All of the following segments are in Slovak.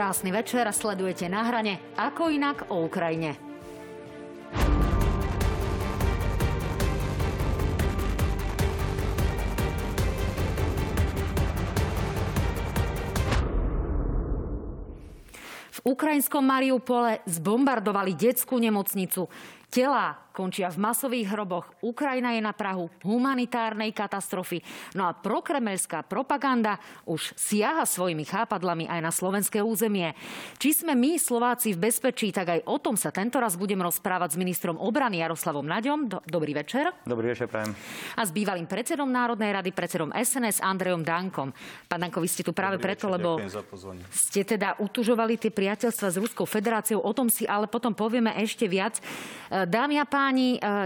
Krásny večer, sledujete na hrane, ako inak o Ukrajine. V ukrajinskom Mariupole zbombardovali detskú nemocnicu. Telá končia v masových hroboch. Ukrajina je na Prahu humanitárnej katastrofy. No a prokremelská propaganda už siaha svojimi chápadlami aj na slovenské územie. Či sme my, Slováci, v bezpečí, tak aj o tom sa tento raz budem rozprávať s ministrom obrany Jaroslavom Naďom. Dobrý večer. Dobrý večer, prajem. A s bývalým predsedom Národnej rady, predsedom SNS Andrejom Dankom. Pán Danko, vy ste tu práve Dobrý preto, večer, lebo ste teda utužovali tie priateľstva s Ruskou federáciou. O tom si ale potom povieme ešte viac. Dámy a páni,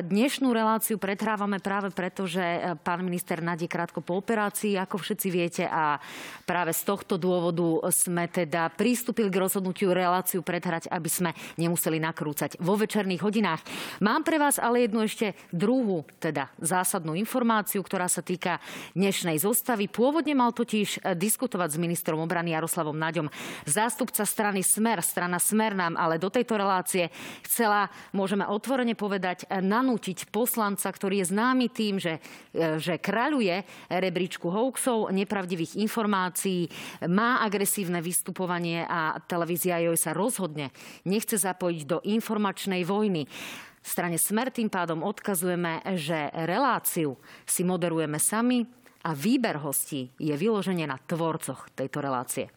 dnešnú reláciu pretrávame práve preto, že pán minister Nadie krátko po operácii, ako všetci viete, a práve z tohto dôvodu sme teda pristúpili k rozhodnutiu reláciu pretrať, aby sme nemuseli nakrúcať vo večerných hodinách. Mám pre vás ale jednu ešte druhú, teda zásadnú informáciu, ktorá sa týka dnešnej zostavy. Pôvodne mal totiž diskutovať s ministrom obrany Jaroslavom Naďom zástupca strany Smer. Strana Smer nám ale do tejto relácie chcela, môžeme otvorene povedať, nanútiť poslanca, ktorý je známy tým, že, že kraľuje rebríčku hoaxov, nepravdivých informácií, má agresívne vystupovanie a televízia joj sa rozhodne nechce zapojiť do informačnej vojny. V strane Smer tým pádom odkazujeme, že reláciu si moderujeme sami a výber hostí je vyloženie na tvorcoch tejto relácie.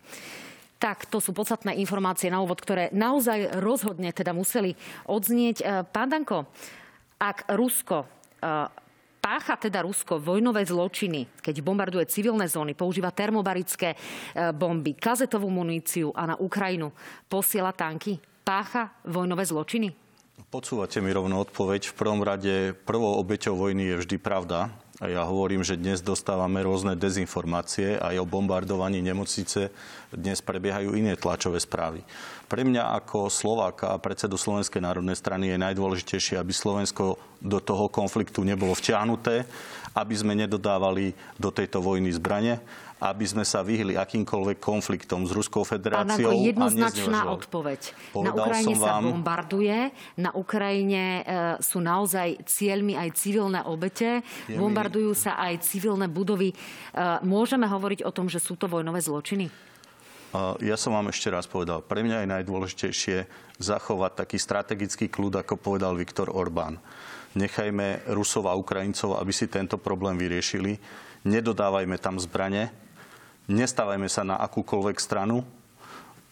Tak, to sú podstatné informácie na úvod, ktoré naozaj rozhodne teda museli odznieť. E, pán Danko, ak Rusko e, pácha teda Rusko vojnové zločiny, keď bombarduje civilné zóny, používa termobarické e, bomby, kazetovú muníciu a na Ukrajinu posiela tanky, pácha vojnové zločiny? Podsúvate mi rovno odpoveď. V prvom rade prvou obeťou vojny je vždy pravda. A ja hovorím, že dnes dostávame rôzne dezinformácie aj o bombardovaní nemocnice. Dnes prebiehajú iné tlačové správy. Pre mňa ako Slováka a predsedu Slovenskej národnej strany je najdôležitejšie, aby Slovensko do toho konfliktu nebolo vťahnuté, aby sme nedodávali do tejto vojny zbrane, aby sme sa vyhli akýmkoľvek konfliktom s Ruskou federáciou. Pán, jednoznačná odpoveď. Povedal na Ukrajine sa vám... bombarduje, na Ukrajine e, sú naozaj cieľmi aj civilné obete, bombardujú mi... sa aj civilné budovy. E, môžeme hovoriť o tom, že sú to vojnové zločiny? Ja som vám ešte raz povedal, pre mňa je najdôležitejšie zachovať taký strategický kľud, ako povedal Viktor Orbán. Nechajme Rusov a Ukrajincov, aby si tento problém vyriešili. Nedodávajme tam zbrane, Nestávajme sa na akúkoľvek stranu.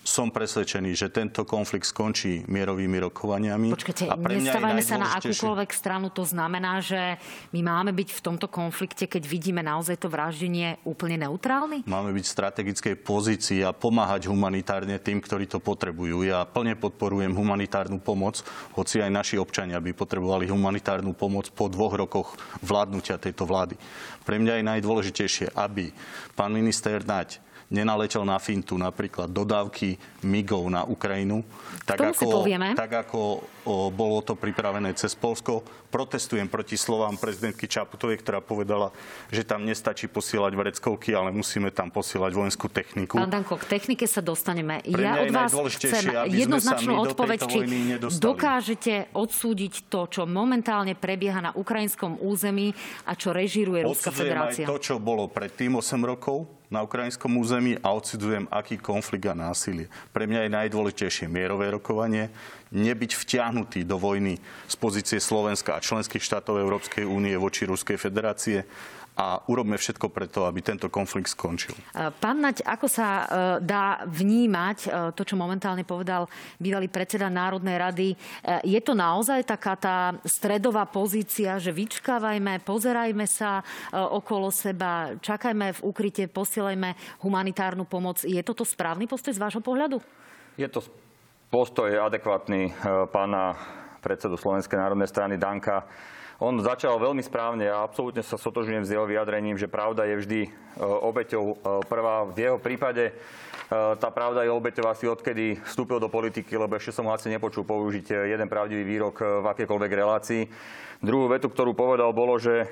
Som presvedčený, že tento konflikt skončí mierovými rokovaniami. Počkajte, a pre nestávajme sa na akúkoľvek stranu. To znamená, že my máme byť v tomto konflikte, keď vidíme naozaj to vraždenie úplne neutrálny? Máme byť v strategickej pozícii a pomáhať humanitárne tým, ktorí to potrebujú. Ja plne podporujem humanitárnu pomoc, hoci aj naši občania by potrebovali humanitárnu pomoc po dvoch rokoch vládnutia tejto vlády. Pre mňa je najdôležitejšie, aby pán minister Naď nenaletel na fintu napríklad dodávky migov na Ukrajinu, tak ako, tak ako o, bolo to pripravené cez Polsko. Protestujem proti slovám prezidentky Čaputovej, ktorá povedala, že tam nestačí posielať vreckovky, ale musíme tam posielať vojenskú techniku. Pán Danko, k technike sa dostaneme. Pre ja od vás chcem jednoznačnú odpoveď, či dokážete odsúdiť to, čo momentálne prebieha na ukrajinskom území a čo režiruje Ruská federácia. aj to, čo bolo predtým 8 rokov, na ukrajinskom území a odsudzujem aký konflikt a násilie. Pre mňa je najdôležitejšie mierové rokovanie, nebyť vtiahnutý do vojny z pozície Slovenska a členských štátov Európskej únie voči Ruskej federácie a urobme všetko preto, aby tento konflikt skončil. Pán Nať, ako sa e, dá vnímať e, to, čo momentálne povedal bývalý predseda Národnej rady? E, je to naozaj taká tá stredová pozícia, že vyčkávajme, pozerajme sa okolo seba, čakajme v ukryte, posielajme humanitárnu pomoc. Je toto správny postoj z vášho pohľadu? Je to postoj adekvátny pána predsedu Slovenskej národnej strany Danka on začal veľmi správne a absolútne sa sotožujem s jeho vyjadrením, že pravda je vždy e, obeťou e, prvá. V jeho prípade e, tá pravda je obeťou asi odkedy vstúpil do politiky, lebo ešte som ho asi nepočul použiť jeden pravdivý výrok v akékoľvek relácii. Druhú vetu, ktorú povedal, bolo, že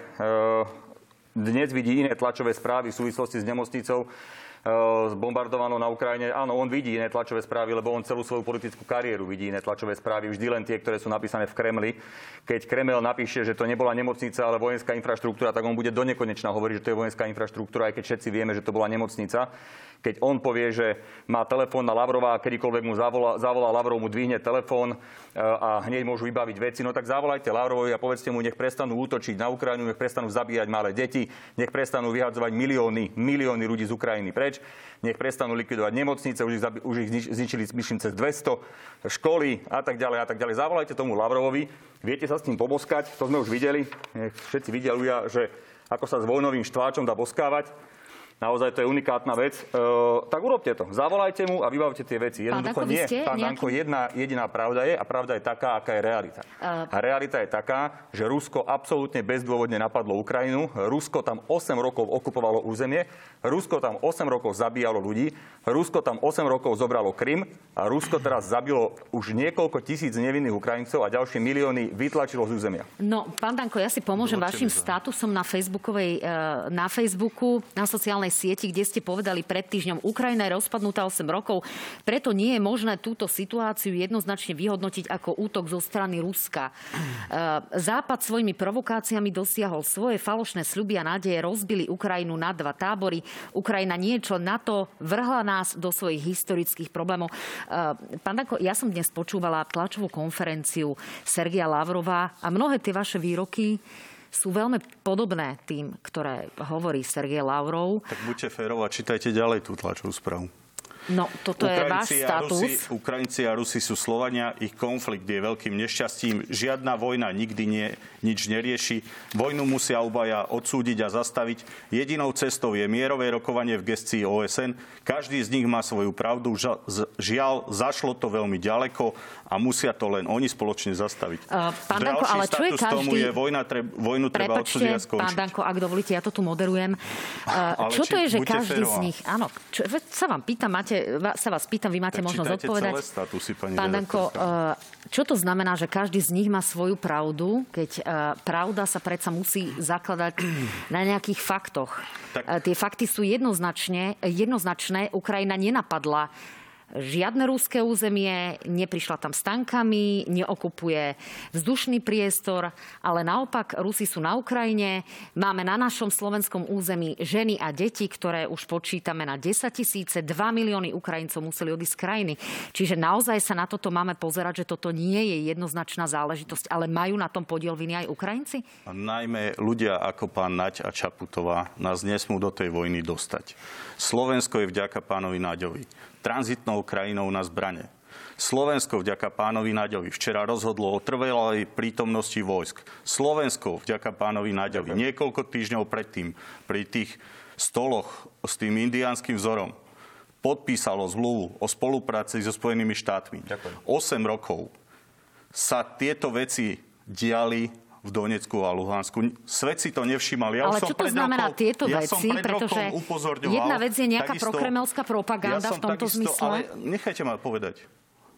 dnes vidí iné tlačové správy v súvislosti s nemocnicou. Zbombardovanou na Ukrajine. Áno, on vidí iné tlačové správy, lebo on celú svoju politickú kariéru vidí iné tlačové správy, vždy len tie, ktoré sú napísané v Kremli. Keď Kreml napíše, že to nebola nemocnica, ale vojenská infraštruktúra, tak on bude do nekonečna hovoriť, že to je vojenská infraštruktúra, aj keď všetci vieme, že to bola nemocnica keď on povie, že má telefón na Lavrova a kedykoľvek mu zavolá, zavolá Lavrov, mu dvihne telefón e, a hneď môžu vybaviť veci, no tak zavolajte Lavrovovi a povedzte mu, nech prestanú útočiť na Ukrajinu, nech prestanú zabíjať malé deti, nech prestanú vyhadzovať milióny, milióny ľudí z Ukrajiny preč, nech prestanú likvidovať nemocnice, už ich, už ich zničili myslím cez 200, školy a tak ďalej a tak ďalej. Zavolajte tomu Lavrovovi, viete sa s tým poboskať, to sme už videli, všetci vidia, že ako sa s vojnovým štváčom dá boskávať naozaj to je unikátna vec, e, tak urobte to. Zavolajte mu a vybavte tie veci. Jednoducho pán nie. Pán nejaký... Danko, jedna jediná pravda je a pravda je taká, aká je realita. Uh... A realita je taká, že Rusko absolútne bezdôvodne napadlo Ukrajinu. Rusko tam 8 rokov okupovalo územie. Rusko tam 8 rokov zabíjalo ľudí. Rusko tam 8 rokov zobralo Krym a Rusko teraz zabilo už niekoľko tisíc nevinných Ukrajincov a ďalšie milióny vytlačilo z územia. No, pán Danko, ja si pomôžem Dovolte vašim statusom na Facebookovej, e, na Facebooku, na sociálnej sieti, kde ste povedali pred týždňom, Ukrajina je rozpadnutá 8 rokov, preto nie je možné túto situáciu jednoznačne vyhodnotiť ako útok zo strany Ruska. E, Západ svojimi provokáciami dosiahol svoje falošné sľuby a nádeje, rozbili Ukrajinu na dva tábory. Ukrajina niečo na to vrhla nás do svojich historických problémov. E, pán Danko, ja som dnes počúvala tlačovú konferenciu Sergia Lavrova a mnohé tie vaše výroky sú veľmi podobné tým, ktoré hovorí Sergej Lavrov. Tak buďte férová, čítajte ďalej tú tlačovú správu. No, toto Ukrajinci je váš status. Rusi, Ukrajinci a Rusi sú Slovania, ich konflikt je veľkým nešťastím. Žiadna vojna nikdy nie, nič nerieši. Vojnu musia obaja odsúdiť a zastaviť. Jedinou cestou je mierové rokovanie v gestii OSN. Každý z nich má svoju pravdu. Žiaľ, zašlo to veľmi ďaleko a musia to len oni spoločne zastaviť. Uh, pán Danko, ale čo je každý... tomu je vojna, treb, vojnu treba odsúdiť a skončiť. Pán Danko, ak dovolíte, ja to tu moderujem. Uh, čo to je, že každý férová. z nich... Áno, čo, sa vám pýtam, máte, sa vás pýtam, vy máte tak možnosť odpovedať. Celé statusy, pani Pán Danko, uh, čo to znamená, že každý z nich má svoju pravdu, keď uh, pravda sa predsa musí zakladať na nejakých faktoch. Tak... Uh, tie fakty sú jednoznačne, jednoznačné. Ukrajina nenapadla žiadne rúské územie, neprišla tam s tankami, neokupuje vzdušný priestor, ale naopak Rusi sú na Ukrajine. Máme na našom slovenskom území ženy a deti, ktoré už počítame na 10 tisíce, 2 milióny Ukrajincov museli odísť z krajiny. Čiže naozaj sa na toto máme pozerať, že toto nie je jednoznačná záležitosť, ale majú na tom podiel viny aj Ukrajinci? A najmä ľudia ako pán Naď a Čaputová nás nesmú do tej vojny dostať. Slovensko je vďaka pánovi Náďovi tranzitnou krajinou na zbrane. Slovensko vďaka pánovi Naďovi včera rozhodlo o trvalej prítomnosti vojsk. Slovensko vďaka pánovi Naďovi niekoľko týždňov predtým pri tých stoloch s tým indiánskym vzorom podpísalo zmluvu o spolupráci so Spojenými štátmi. Ďakujem. 8 rokov sa tieto veci diali v Donecku a Luhansku. Svet si to nevšímal. Ja Ale čo to znamená rokov, tieto ja veci? Pretože jedna vec je nejaká takisto, prokremelská propaganda ja v tomto takisto, zmysle. Ale nechajte ma povedať.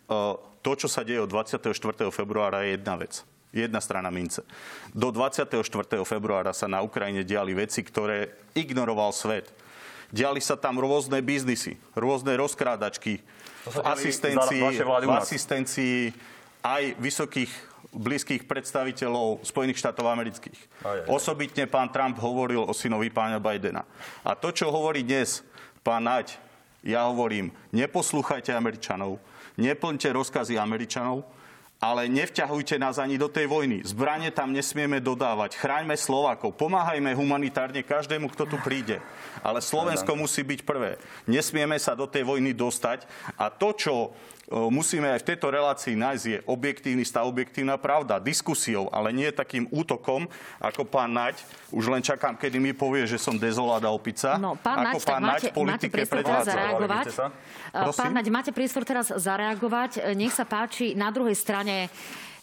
Uh, to, čo sa deje od 24. februára, je jedna vec jedna strana mince. Do 24. februára sa na Ukrajine diali veci, ktoré ignoroval svet. Diali sa tam rôzne biznisy, rôzne rozkrádačky v asistencii, v asistencii aj vysokých blízkych predstaviteľov Spojených štátov amerických. Aj, aj, aj. Osobitne pán Trump hovoril o synovi pána Bidena. A to, čo hovorí dnes pán Naď, ja hovorím, neposlúchajte Američanov, neplňte rozkazy Američanov, ale nevťahujte nás ani do tej vojny. Zbranie tam nesmieme dodávať. Chráňme Slovákov. Pomáhajme humanitárne každému, kto tu príde. Ale Slovensko musí byť prvé. Nesmieme sa do tej vojny dostať. A to, čo musíme aj v tejto relácii nájsť je objektívny stav, objektívna pravda, diskusiou, ale nie takým útokom, ako pán Naď. Už len čakám, kedy mi povie, že som dezoláda opica. No, pán ako Naď, pán Naď máte, máte priestor teraz zareagovať. Pán Naď, máte priestor teraz zareagovať. Nech sa páči, na druhej strane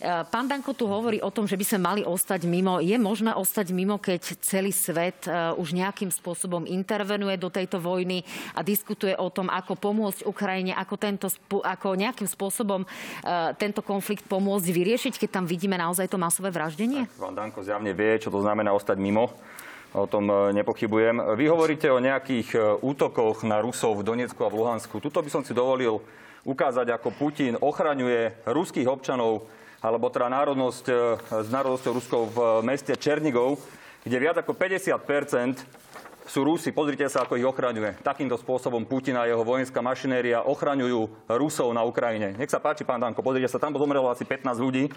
pán Danko tu hovorí o tom, že by sme mali ostať mimo. Je možné ostať mimo, keď celý svet eh, už nejakým spôsobom intervenuje do tejto vojny a diskutuje o tom, ako pomôcť Ukrajine, ako, tento, ako nejakým spôsobom eh, tento konflikt pomôcť vyriešiť, keď tam vidíme naozaj to masové vraždenie? Tak, pán Danko zjavne vie, čo to znamená ostať mimo O tom nepochybujem. Vy hovoríte o nejakých útokoch na Rusov v Donecku a v Luhansku. Tuto by som si dovolil ukázať, ako Putin ochraňuje ruských občanov, alebo teda národnosť, e, s národnosťou Ruskou v meste Černigov, kde viac ako 50 sú Rusi, pozrite sa, ako ich ochraňuje. Takýmto spôsobom Putin a jeho vojenská mašinéria ochraňujú Rusov na Ukrajine. Nech sa páči, pán Danko, pozrite sa, tam zomrelo asi 15 ľudí.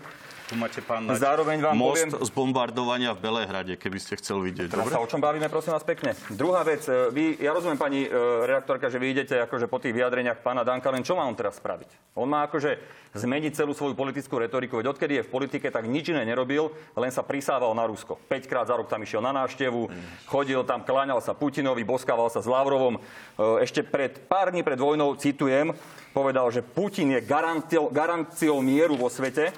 Tu máte pán Zároveň vám most poviem... z bombardovania v Belehrade, keby ste chcel vidieť. Teraz sa o čom bavíme, prosím vás pekne. Druhá vec, e, vy, ja rozumiem, pani e, redaktorka, že vy idete akože po tých vyjadreniach pána Danka, len čo má on teraz spraviť? On má akože zmeniť celú svoju politickú retoriku, veď odkedy je v politike, tak nič iné nerobil, len sa prisával na Rusko. 5 krát za rok tam išiel na návštevu, chodil tam, kláňal sa Putinovi, boskával sa s Lavrovom. E, ešte pred pár dní pred vojnou, citujem, povedal, že Putin je garanciou, mieru vo svete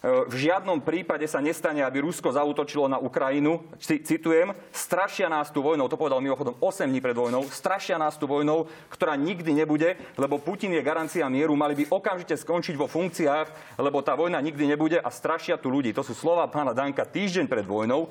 v žiadnom prípade sa nestane, aby Rusko zautočilo na Ukrajinu. Citujem, strašia nás tu vojnou, to povedal mimochodom 8 dní pred vojnou, strašia nás tu vojnou, ktorá nikdy nebude, lebo Putin je garancia mieru, mali by okamžite skončiť vo funkciách, lebo tá vojna nikdy nebude a strašia tu ľudí. To sú slova pána Danka týždeň pred vojnou.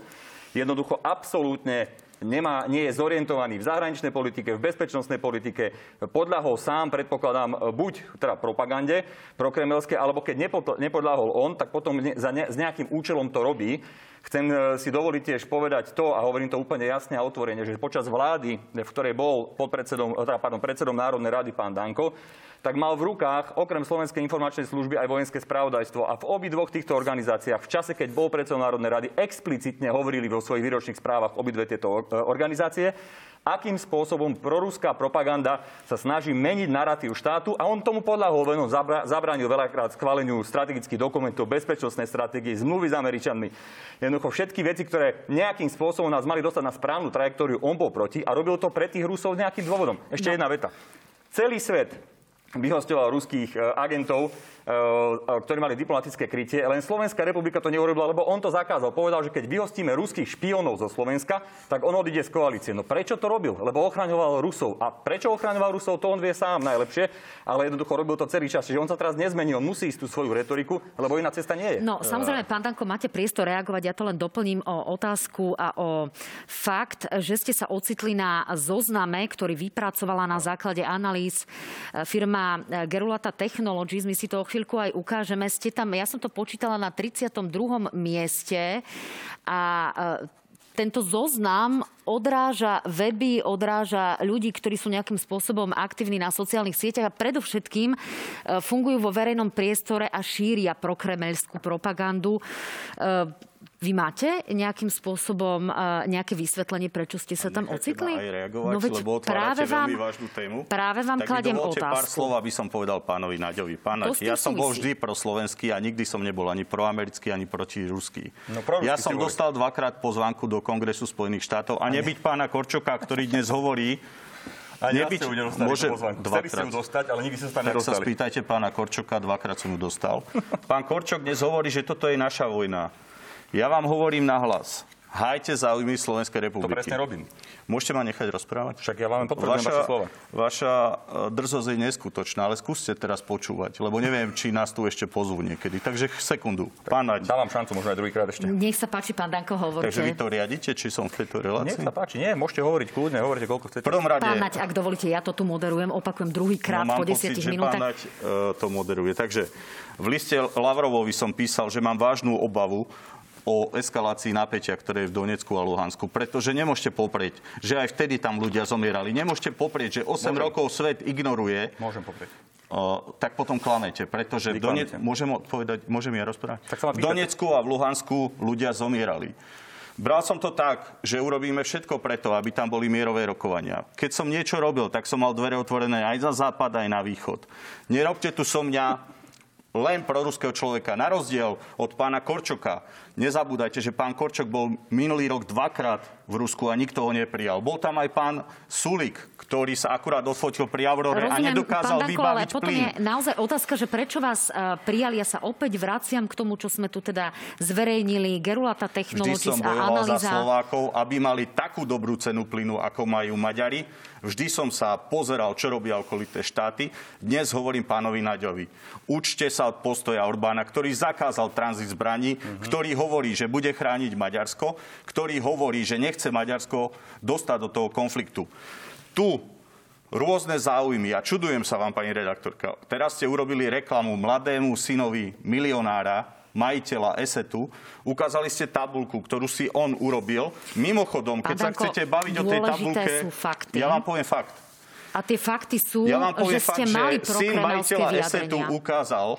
Jednoducho absolútne nemá, nie je zorientovaný v zahraničnej politike, v bezpečnostnej politike, podľahol sám, predpokladám, buď teda propagande prokremelské, alebo keď nepodľahol on, tak potom za ne, s nejakým účelom to robí. Chcem e, si dovoliť tiež povedať to, a hovorím to úplne jasne a otvorene, že počas vlády, v ktorej bol podpredsedom, teda, pardon, predsedom Národnej rady pán Danko, tak mal v rukách okrem Slovenskej informačnej služby aj vojenské spravodajstvo. A v obidvoch týchto organizáciách v čase, keď bol predsedom Národnej rady, explicitne hovorili vo svojich výročných správach obidve tieto e, organizácie, akým spôsobom proruská propaganda sa snaží meniť narratív štátu a on tomu podľahol, venom zabránil veľakrát schváleniu strategických dokumentov, bezpečnostnej stratégie, zmluvy s Američanmi. Jednoducho všetky veci, ktoré nejakým spôsobom nás mali dostať na správnu trajektóriu, on bol proti a robil to pre tých Rusov nejakým dôvodom. Ešte no. jedna veta. Celý svet vyhostoval ruských e, agentov Eh, ktorí mali diplomatické krytie. Len Slovenská republika to neurobila, lebo on to zakázal. Povedal, že keď vyhostíme ruských špionov zo Slovenska, tak on odíde z koalície. No prečo to robil? Lebo ochraňoval Rusov. A prečo ochraňoval Rusov, to on vie sám najlepšie, ale jednoducho robil to celý čas. Čiže on sa teraz nezmenil, musí ísť tú svoju retoriku, lebo iná cesta nie je. No samozrejme, pán Danko, máte priestor reagovať. Ja to len doplním o otázku a o fakt, že ste sa ocitli na zozname, ktorý vypracovala na základe analýz eh, firma eh, Gerulata Technologies. My si to chvíľku aj ukážeme. Ste tam, ja som to počítala na 32. mieste a e, tento zoznam odráža weby, odráža ľudí, ktorí sú nejakým spôsobom aktívni na sociálnych sieťach a predovšetkým e, fungujú vo verejnom priestore a šíria prokremelskú propagandu. Vy máte nejakým spôsobom uh, nejaké vysvetlenie, prečo ste sa tam ocitli? Aj reagovať, no veď lebo práve vám, vážnu tému. Práve vám tak kladem otázku. pár slov, aby som povedal pánovi Naďovi. Pán Naď, ja som bol vždy proslovenský a nikdy som nebol ani proamerický, ani protiruský. No, ja som dostal dvakrát pozvánku do Kongresu Spojených štátov a nebyť pána Korčoka, ktorý dnes hovorí, a nebyť, ja ste môže dvakrát. Chceli dostať, ale nikdy sa tam tak sa spýtajte pána Korčoka, dvakrát som ju dostal. Pán Korčok dnes hovorí, že toto je naša vojna. Ja vám hovorím nahlas. Hajte záujmy Slovenskej republiky. To presne robím. Môžete ma nechať rozprávať? Však ja vám potvrdujem vaše slova. Vaša e, drzosť je neskutočná, ale skúste teraz počúvať, lebo neviem, či nás tu ešte pozvú niekedy. Takže sekundu. Pán Naď. Dávam šancu, možno aj druhýkrát ešte. Nech sa páči, pán Danko, hovoríte. Takže vy to riadite, či som v tejto relácii? Nech sa páči, nie, môžete hovoriť kľudne, hovoríte, koľko chcete. Prvom rade... Pán Naď, ak dovolíte, ja to tu moderujem, opakujem druhýkrát no, po desiatich minútach. Pán Naď uh, to moderuje. Takže v liste Lavrovovi som písal, že mám vážnu obavu o eskalácii napätia, ktoré je v Donecku a Luhansku. Pretože nemôžete poprieť, že aj vtedy tam ľudia zomierali. Nemôžete poprieť, že 8 Môžem. rokov svet ignoruje. Môžem poprieť. O, tak potom klamete, pretože v Donec- môžem odpovedať, môžem ja rozprávať? v Donecku a v Luhansku ľudia zomierali. Bral som to tak, že urobíme všetko preto, aby tam boli mierové rokovania. Keď som niečo robil, tak som mal dvere otvorené aj za západ, aj na východ. Nerobte tu so mňa len proruského človeka. Na rozdiel od pána Korčoka. Nezabúdajte, že pán Korčok bol minulý rok dvakrát v Rusku a nikto ho neprijal. Bol tam aj pán Sulik, ktorý sa akurát odfotil pri Aurore Rozumiem, a nedokázal Danko, vybaviť ale potom plyn. je naozaj otázka, že prečo vás uh, prijali. Ja sa opäť vraciam k tomu, čo sme tu teda zverejnili. Gerulata Technologies Vždy som analýza. za Slovákov, aby mali takú dobrú cenu plynu, ako majú Maďari. Vždy som sa pozeral, čo robia okolité štáty. Dnes hovorím pánovi Naďovi. Učte sa od postoja Orbána, ktorý zakázal tranzit zbraní, mm-hmm. ktorý hovorí, že bude chrániť Maďarsko, ktorý hovorí, že nechce Maďarsko dostať do toho konfliktu. Tu rôzne záujmy. Ja čudujem sa vám, pani redaktorka. Teraz ste urobili reklamu mladému synovi milionára, majiteľa Esetu. Ukázali ste tabulku, ktorú si on urobil. Mimochodom, keď sa chcete baviť o tej tabulke, ja vám poviem fakt. A tie fakty sú, ja vám poviem že ste fakt, mali že syn majiteľa Esetu vyjadrenia. ukázal,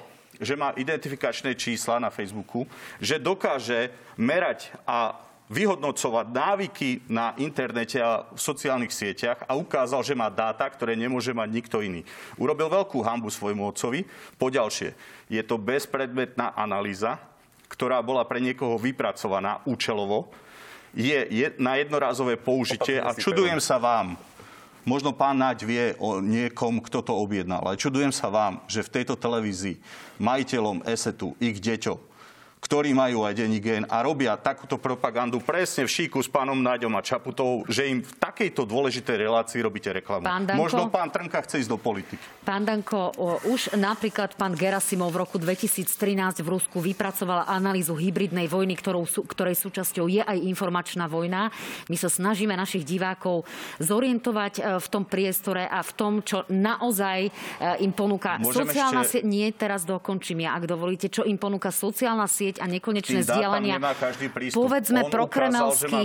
že má identifikačné čísla na Facebooku, že dokáže merať a vyhodnocovať návyky na internete a v sociálnych sieťach a ukázal, že má dáta, ktoré nemôže mať nikto iný. Urobil veľkú hambu svojmu otcovi. Poďalšie, je to bezpredmetná analýza, ktorá bola pre niekoho vypracovaná účelovo, je, je na jednorázové použitie a čudujem sa vám, Možno pán Naď vie o niekom, kto to objednal. Ale čudujem sa vám, že v tejto televízii majiteľom ESETu, ich deťom, ktorí majú aj denní gen a robia takúto propagandu presne v šíku s pánom Náďom a Čaputovou, že im v takejto dôležitej relácii robíte reklamu. Pán Danko, Možno pán Trnka chce ísť do politiky. Pán Danko, už napríklad pán Gerasimov v roku 2013 v Rusku vypracoval analýzu hybridnej vojny, ktorou, ktorej súčasťou je aj informačná vojna. My sa snažíme našich divákov zorientovať e, v tom priestore a v tom, čo naozaj e, im ponúka Môžem sociálna ešte- sieť. Nie, teraz dokončím ja, ak dovolíte, čo im ponúka sociálna sieť a nekonečné vzdialania. nemá každý prístup. Povedzme On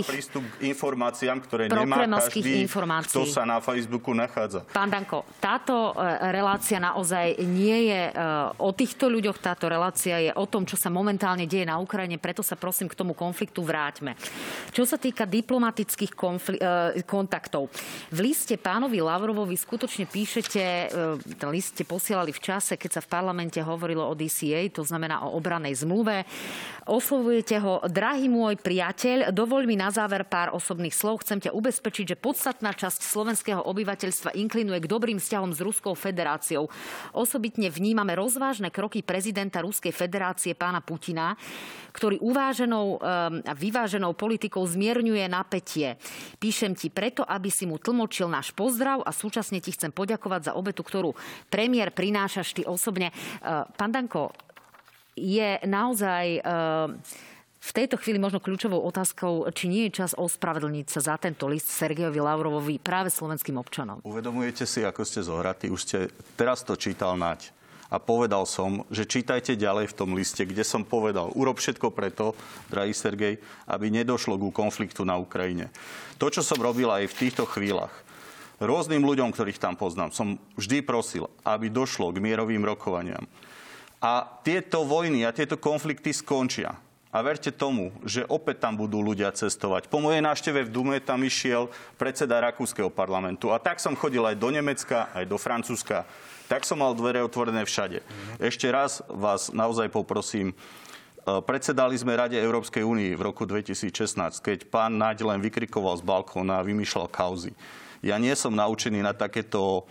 prístup k informáciám, ktoré nemá každý, informácií. kto sa na Facebooku nachádza. Pán Danko, táto e, relácia naozaj nie je e, o týchto ľuďoch, táto relácia je o tom, čo sa momentálne deje na Ukrajine, preto sa prosím k tomu konfliktu vráťme. Čo sa týka diplomatických konfli- e, kontaktov, v liste pánovi Lavrovovi skutočne píšete, ten list ste posielali v čase, keď sa v parlamente hovorilo o DCA, to znamená o obranej zmluve. Oslovujete ho, drahý môj priateľ, dovoľ mi na záver pár osobných slov. Chcem ťa ubezpečiť, že podstatná časť slovenského obyvateľstva inklinuje k dobrým vzťahom s Ruskou federáciou. Osobitne vnímame rozvážne kroky prezidenta Ruskej federácie pána Putina, ktorý uváženou um, a vyváženou politikou zmierňuje napätie. Píšem ti preto, aby si mu tlmočil náš pozdrav a súčasne ti chcem poďakovať za obetu, ktorú premiér prinášaš ty osobne. Uh, Pán Danko, je naozaj eh, v tejto chvíli možno kľúčovou otázkou, či nie je čas ospravedlniť sa za tento list Sergejovi Lavrovovi práve slovenským občanom. Uvedomujete si, ako ste zohratí? Už ste teraz to čítal Naď. A povedal som, že čítajte ďalej v tom liste, kde som povedal, urob všetko preto, drahý Sergej, aby nedošlo ku konfliktu na Ukrajine. To, čo som robil aj v týchto chvíľach, rôznym ľuďom, ktorých tam poznám, som vždy prosil, aby došlo k mierovým rokovaniam. A tieto vojny a tieto konflikty skončia. A verte tomu, že opäť tam budú ľudia cestovať. Po mojej návšteve v Dume tam išiel predseda Rakúskeho parlamentu. A tak som chodil aj do Nemecka, aj do Francúzska. Tak som mal dvere otvorené všade. Ešte raz vás naozaj poprosím, e, Predsedali sme Rade Európskej únie v roku 2016, keď pán Naď len vykrikoval z balkóna a vymýšľal kauzy. Ja nie som naučený na takéto,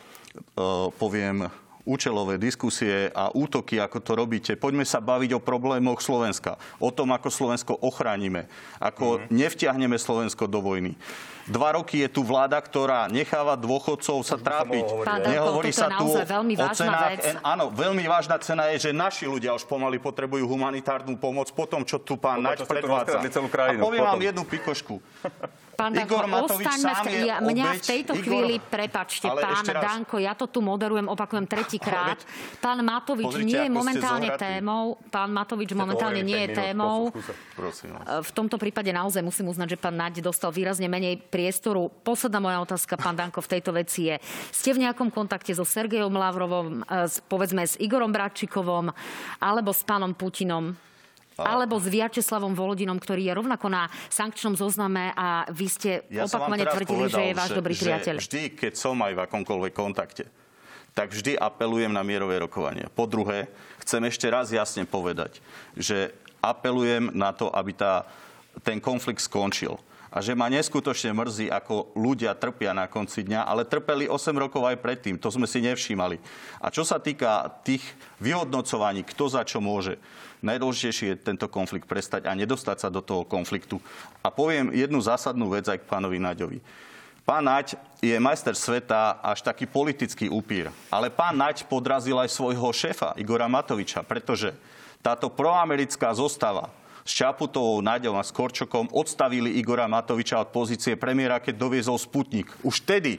e, poviem, účelové diskusie a útoky, ako to robíte. Poďme sa baviť o problémoch Slovenska. O tom, ako Slovensko ochránime. Ako mm-hmm. nevtiahneme Slovensko do vojny. Dva roky je tu vláda, ktorá necháva dôchodcov sa trápiť. Pán Nehovorí sa tu naozaj veľmi o vážna cenách. vec. En- áno, veľmi vážna cena je, že naši ľudia už pomaly potrebujú humanitárnu pomoc po tom, čo tu pán Naď predvádza. rozkradli celú krajinu. A poviem vám jednu pikošku. Pán Danko, Igor Matovič ostaňme sám v je ja, Mňa v obeť. tejto Igor- chvíli, prepačte, Ale pán raz. Danko, ja to tu moderujem, opakujem tretíkrát. Veď- Pán Matovič Pozrite, nie je momentálne témou. Pán Matovič momentálne nie je 5 minút, témou. V tomto prípade naozaj musím uznať, že pán Naď dostal výrazne menej priestoru. Posledná moja otázka, pán Danko, v tejto veci je, ste v nejakom kontakte so Sergejom Lavrovom, e, povedzme s Igorom Bratčikovom, alebo s pánom Putinom? Alebo s Viačeslavom Volodinom, ktorý je rovnako na sankčnom zozname a vy ste Ja opakovane tvrdili, povedal, že je váš dobrý že priateľ. Vždy, keď som aj v akomkoľvek kontakte, tak vždy apelujem na mierové rokovanie. Po druhé, chcem ešte raz jasne povedať, že apelujem na to, aby tá, ten konflikt skončil. A že ma neskutočne mrzí, ako ľudia trpia na konci dňa, ale trpeli 8 rokov aj predtým. To sme si nevšímali. A čo sa týka tých vyhodnocovaní, kto za čo môže, najdôležitejšie je tento konflikt prestať a nedostať sa do toho konfliktu. A poviem jednu zásadnú vec aj k pánovi Naďovi. Pán Naď je majster sveta až taký politický upír. Ale pán Naď podrazil aj svojho šéfa Igora Matoviča, pretože táto proamerická zostava s Čaputovou, Náďom a Skorčokom odstavili Igora Matoviča od pozície premiéra, keď doviezol Sputnik. Už vtedy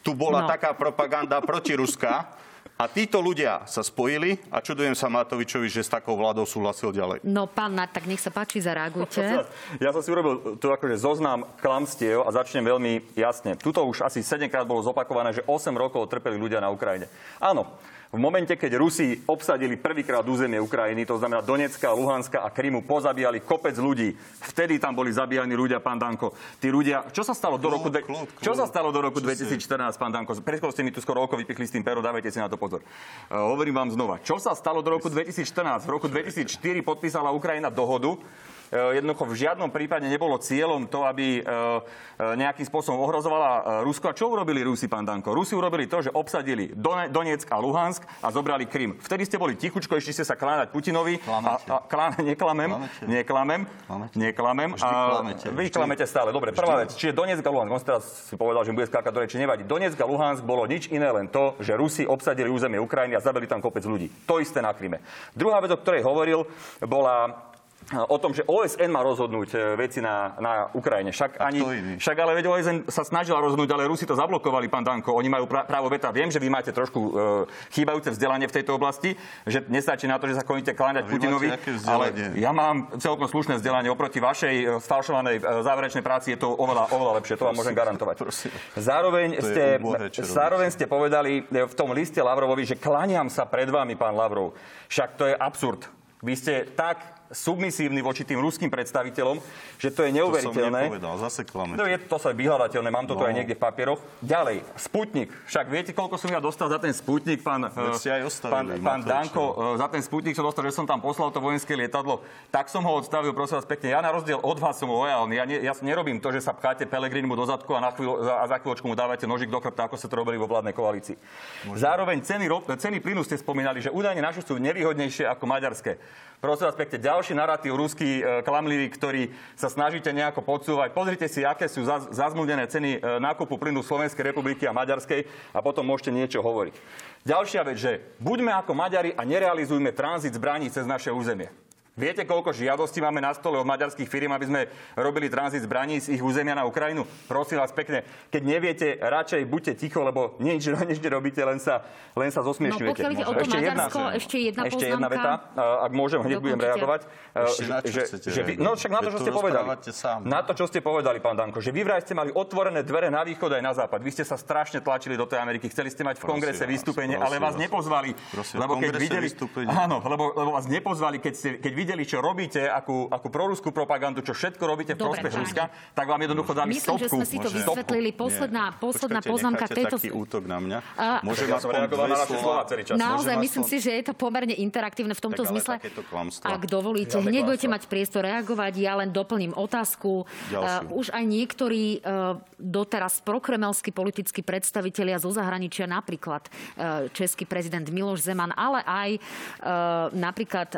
tu bola no. taká propaganda protiruská, a títo ľudia sa spojili a čudujem sa Matovičovi, že s takou vládou súhlasil ďalej. No pán tak nech sa páči, zareagujte. Ja som si urobil tu akože zoznam klamstiev a začnem veľmi jasne. Tuto už asi 7 krát bolo zopakované, že 8 rokov trpeli ľudia na Ukrajine. Áno, v momente, keď Rusi obsadili prvýkrát územie Ukrajiny, to znamená Donecka, Luhanska a Krymu, pozabíjali kopec ľudí. Vtedy tam boli zabíjani ľudia, pán Danko. Tí ľudia, čo sa stalo do roku, dve... čo sa stalo do roku 2014, pán Danko? Preskôr ste mi tu skoro oko vypichli s tým pero, dávajte si na to pozor. Uh, hovorím vám znova. Čo sa stalo do roku 2014? V roku 2004 podpísala Ukrajina dohodu, jednoducho v žiadnom prípade nebolo cieľom to, aby eh, eh, nejakým spôsobom ohrozovala Rusko. A čo urobili Rusi, pán Danko? Rusi urobili to, že obsadili Donetsk a Luhansk a zobrali Krym. Vtedy ste boli tichučko, ešte ste sa kláňať Putinovi. A, a, klán, neklamem, klamete. neklamem, klamete. neklamem. Vždy a, klamete. Vy klamete stále. Dobre, prvá vec. Čiže Donetsk a Luhansk, on teraz si povedal, že bude skákať do reči, nevadí. Donetsk a Luhansk bolo nič iné, len to, že Rusi obsadili územie Ukrajiny a zabili tam kopec ľudí. To isté na Kryme. Druhá vec, o ktorej hovoril, bola o tom, že OSN má rozhodnúť e, veci na, na Ukrajine. Však, ani, však ale veď OSN sa snažila rozhodnúť, ale Rusi to zablokovali, pán Danko. Oni majú právo veta. Viem, že vy máte trošku e, chýbajúce vzdelanie v tejto oblasti, že nestačí na to, že sa koníte kláňať Putinovi. Ale ja mám celkom slušné vzdelanie. Oproti vašej e, sfalšovanej e, záverečnej práci je to oveľa, oveľa lepšie. To vám môžem garantovať. Zároveň ste, zároveň ste povedali v tom liste Lavrovovi, že kláňam sa pred vami, pán Lavrov. Však to je absurd. Vy ste tak submisívny voči tým ruským predstaviteľom, že to je neuveriteľné. To som nepovedal, zase. No je to sa vyhľadateľné, mám to no. tu aj niekde v papieroch. Ďalej, Sputnik. Však viete, koľko som ja dostal za ten Sputnik, pán, aj pán, pán Danko, za ten Sputnik som dostal, že som tam poslal to vojenské lietadlo. Tak som ho odstavil, prosím vás pekne. Ja na rozdiel od vás som lojálny. Ja, ne, ja nerobím to, že sa pcháte Pelegrinimu do zadku a, na chvíľu, a za chvíľočku mu dávate nožik do chrbta, ako sa to robili vo vládnej koalícii. Možno. Zároveň ceny, ceny plynu ste spomínali, že údajne naše sú nevýhodnejšie ako maďarské. Prosím vás pekne, ďalší narratív ruský e, klamlivý, ktorý sa snažíte nejako podsúvať. Pozrite si, aké sú zaz, ceny e, nákupu plynu Slovenskej republiky a Maďarskej a potom môžete niečo hovoriť. Ďalšia vec, že buďme ako Maďari a nerealizujme tranzit zbraní cez naše územie. Viete, koľko žiadostí máme na stole od maďarských firm, aby sme robili tranzit zbraní z ich územia na Ukrajinu? Prosím vás pekne, keď neviete, radšej buďte ticho, lebo nič, nič nerobíte, len sa, len sa zosmiešňujete. No pokiaľ ide o to ešte jedna, ešte jedna ešte jedna veta, ak môžem, hneď budem reagovať. Ešte na čo že, že vy, No však na to, čo ste povedali. Na to, čo ste povedali, pán Danko, že vy vraj ste mali otvorené dvere na východ aj na západ. Vy ste sa strašne tlačili do tej Ameriky, chceli ste mať v kongrese vystúpenie, ale vás nepozvali. Lebo keď videli, áno, lebo, lebo vás nepozvali, keď, ste, keď videli, čo robíte, akú, akú proruskú propagandu, čo všetko robíte v prospech Ruska, tak vám jednoducho dali Myslím, stopku. Myslím, že sme si to Môže... vysvetlili. Posledná, posledná poznámka k tejto... taký útok na mňa. Môžem ja som reagoval na vaše slova celý čas. Naozaj, myslím si, že je to pomerne interaktívne v tomto zmysle. Ak dovolíte, hneď budete mať priestor reagovať. Ja len doplním otázku. Už aj niektorí e, doteraz prokremelskí politickí predstavitelia zo zahraničia, napríklad e, český prezident Miloš Zeman, ale aj napríklad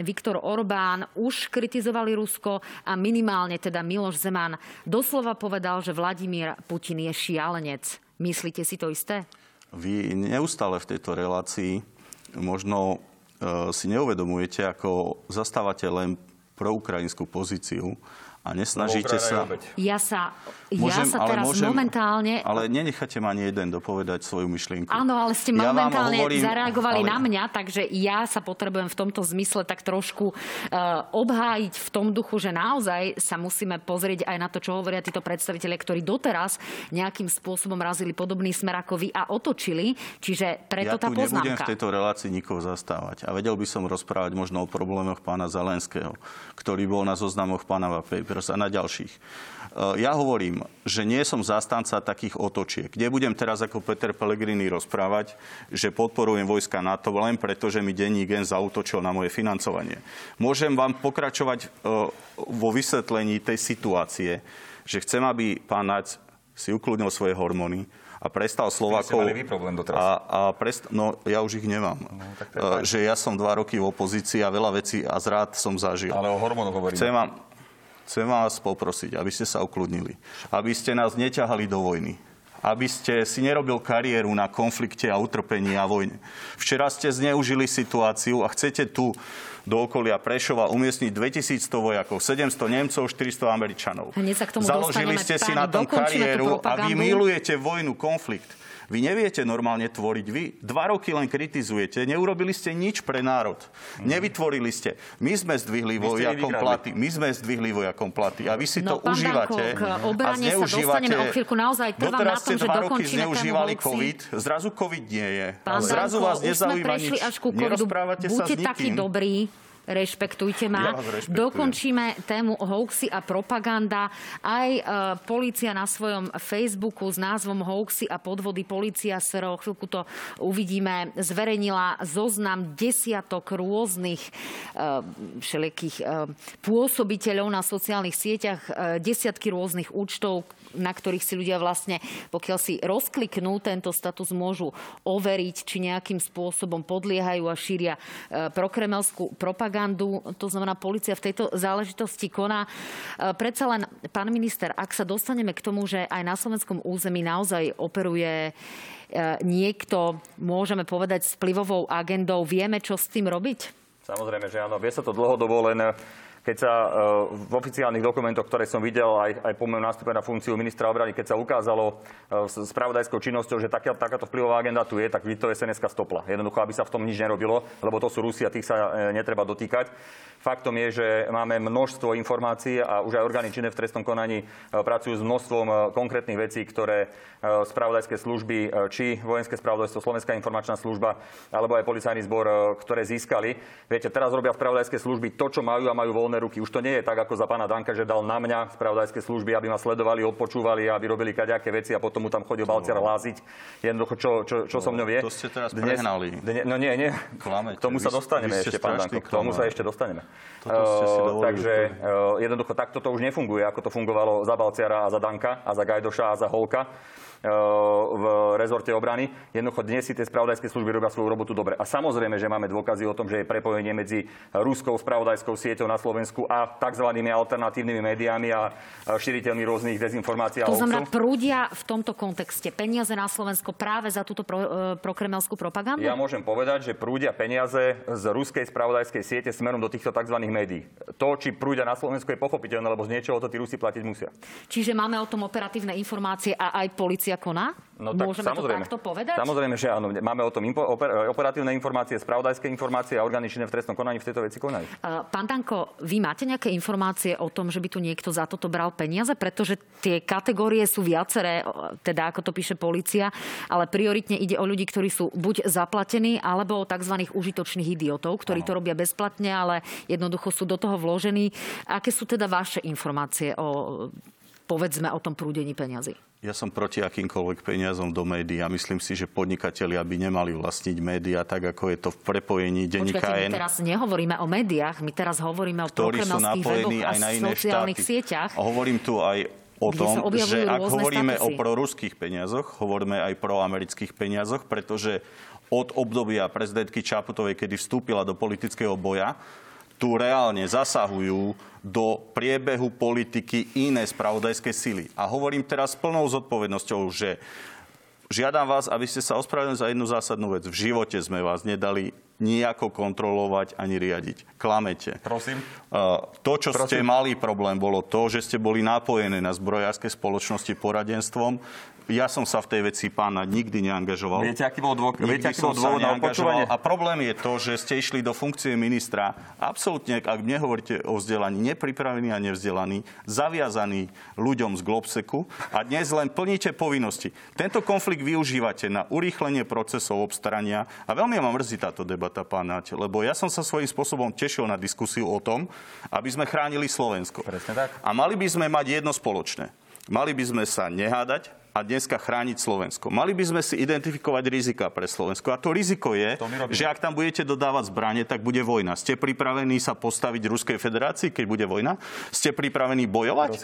Viktor Orbán, už kritizovali Rusko a minimálne teda Miloš Zeman doslova povedal, že Vladimír Putin je šialenec. Myslíte si to isté? Vy neustále v tejto relácii možno e, si neuvedomujete, ako zastávate len proukrajinskú pozíciu a nesnažíte sa... Ja sa, môžem, ja sa teraz môžem, momentálne... Ale nenecháte ma ani jeden dopovedať svoju myšlienku. Áno, ale ste ja momentálne hovorím, zareagovali ale... na mňa, takže ja sa potrebujem v tomto zmysle tak trošku uh, obhájiť v tom duchu, že naozaj sa musíme pozrieť aj na to, čo hovoria títo predstavitelia, ktorí doteraz nejakým spôsobom razili podobný smer ako vy a otočili. Čiže preto ja tá poznámka. Ja nebudem v tejto relácii nikoho zastávať. A vedel by som rozprávať možno o problémoch pána Zelenského, ktorý bol na zoznamoch pána Paper Papers a na ďalších. E, ja hovorím, že nie som zastanca takých otočiek. Nebudem teraz ako Peter Pellegrini rozprávať, že podporujem vojska NATO len preto, že mi denní gen zautočil na moje financovanie. Môžem vám pokračovať e, vo vysvetlení tej situácie, že chcem, aby pán Nac si ukludnil svoje hormóny, a prestal Slovakov... Vy problém doteraz. A, a prest, no, ja už ich nemám. No, tak uh, že ja som dva roky v opozícii a veľa vecí a zrád som zažil. Ale o hormónoch hovorím. Chcem vám, Chcem vás poprosiť, aby ste sa ukludnili. Aby ste nás neťahali do vojny. aby ste si nerobil kariéru na konflikte a utrpení a vojne. Včera ste zneužili situáciu a chcete tu do okolia Prešova umiestniť 2100 vojakov, 700 Nemcov, 400 Američanov. Založili ste si na tom kariéru a vy milujete vojnu, konflikt. Vy neviete normálne tvoriť. Vy dva roky len kritizujete. Neurobili ste nič pre národ. Mm. Nevytvorili ste. My sme zdvihli vojakom platy. My sme zdvihli vojakom platy. A vy si no, to užívate. Danko, k obrane sa o chvíľku. Naozaj trvám na tom, že roky zneužívali COVID. Zrazu COVID nie je. Pán Zrazu Danko, vás nezaujíma nič. Až ku Nerozprávate sa s nikým. taký dobrý rešpektujte ma. Ja Dokončíme tému hoaxy a propaganda. Aj e, policia na svojom Facebooku s názvom hoaxy a podvody policia SRO, chvíľku to uvidíme, zverejnila zoznam desiatok rôznych e, všelijakých e, pôsobiteľov na sociálnych sieťach, e, desiatky rôznych účtov, na ktorých si ľudia vlastne, pokiaľ si rozkliknú tento status, môžu overiť, či nejakým spôsobom podliehajú a šíria e, prokremelskú propagandu. To znamená, policia v tejto záležitosti koná. E, predsa len, pán minister, ak sa dostaneme k tomu, že aj na slovenskom území naozaj operuje e, niekto, môžeme povedať, s vplyvovou agendou, vieme, čo s tým robiť? Samozrejme, že áno. Vie sa to dlhodobo, len keď sa e, v oficiálnych dokumentoch, ktoré som videl aj, aj po mojom nástupe na funkciu ministra obrany, keď sa ukázalo e, s spravodajskou činnosťou, že taká, takáto vplyvová agenda tu je, tak to sns stopla. Jednoducho, aby sa v tom nič nerobilo, lebo to sú Rusi a tých sa e, netreba dotýkať. Faktom je, že máme množstvo informácií a už aj orgány činné v trestnom konaní pracujú s množstvom konkrétnych vecí, ktoré spravodajské služby, či vojenské spravodajstvo, Slovenská informačná služba, alebo aj policajný zbor, ktoré získali. Viete, teraz robia spravodajské služby to, čo majú a majú voľné voľné ruky. Už to nie je tak, ako za pána Danka, že dal na mňa spravodajské služby, aby ma sledovali, odpočúvali a vyrobili kaďaké veci a potom mu tam chodil Balciar láziť. Jednoducho, čo, čo, čo so mňou vie. To ste teraz dnes, prehnali. Dne, no nie, nie. Klamete. K tomu sa dostaneme ešte, pán Danko. K tomu sa ešte dostaneme. Uh, takže uh, jednoducho takto to už nefunguje, ako to fungovalo za Balciara a za Danka a za Gajdoša a za Holka v rezorte obrany. Jednoducho dnes si tie spravodajské služby robia svoju robotu dobre. A samozrejme, že máme dôkazy o tom, že je prepojenie medzi ruskou spravodajskou sieťou na Slovensku a tzv. alternatívnymi médiami a šíriteľmi rôznych dezinformácií. To znamená, prúdia v tomto kontexte peniaze na Slovensko práve za túto pro, e, prokremelskú propagandu? Ja môžem povedať, že prúdia peniaze z ruskej spravodajskej siete smerom do týchto tzv. médií. To, či prúdia na Slovensku, je pochopiteľné, lebo z niečoho to tí Rusi platiť musia. Čiže máme o tom operatívne informácie a aj policia koná? No tak Môžeme samozrejme. to takto povedať? Samozrejme, že áno. Máme o tom impo- oper- operatívne informácie, spravodajské informácie a orgány činné v trestnom konaní v tejto veci konajú. Uh, pán Danko, vy máte nejaké informácie o tom, že by tu niekto za toto bral peniaze? Pretože tie kategórie sú viaceré, teda ako to píše policia, ale prioritne ide o ľudí, ktorí sú buď zaplatení, alebo o tzv. užitočných idiotov, ktorí ano. to robia bezplatne, ale jednoducho sú do toho vložení. Aké sú teda vaše informácie o povedzme o tom prúdení peňazí? Ja som proti akýmkoľvek peniazom do médií a myslím si, že podnikatelia by nemali vlastniť médiá tak, ako je to v prepojení denníka Počkajte, my teraz nehovoríme o médiách, my teraz hovoríme o prokremelských weboch a aj na iné sociálnych štáty. sieťach. A hovorím tu aj o tom, že ak hovoríme statusy. o proruských peniazoch, hovoríme aj pro amerických peniazoch, pretože od obdobia prezidentky Čaputovej, kedy vstúpila do politického boja, tu reálne zasahujú do priebehu politiky iné spravodajské sily. A hovorím teraz s plnou zodpovednosťou, že žiadam vás, aby ste sa ospravedlnili za jednu zásadnú vec. V živote sme vás nedali nejako kontrolovať ani riadiť. Klamete. Prosím. To, čo Prosím. ste mali problém, bolo to, že ste boli napojené na zbrojárske spoločnosti poradenstvom ja som sa v tej veci pána nikdy neangažoval. Viete, aký bol dôvod, viete, aký bol dôvod na odpočúvanie? A problém je to, že ste išli do funkcie ministra absolútne, ak nehovoríte o vzdelaní, nepripravení a nevzdelaní, zaviazaní ľuďom z Globseku a dnes len plníte povinnosti. Tento konflikt využívate na urýchlenie procesov obstarania a veľmi ma mrzí táto debata, pán Nať, lebo ja som sa svojím spôsobom tešil na diskusiu o tom, aby sme chránili Slovensko. A mali by sme mať jedno spoločné. Mali by sme sa nehádať, a dneska chrániť Slovensko. Mali by sme si identifikovať rizika pre Slovensko. A to riziko je, to že ak tam budete dodávať zbranie, tak bude vojna. Ste pripravení sa postaviť Ruskej federácii, keď bude vojna? Ste pripravení bojovať?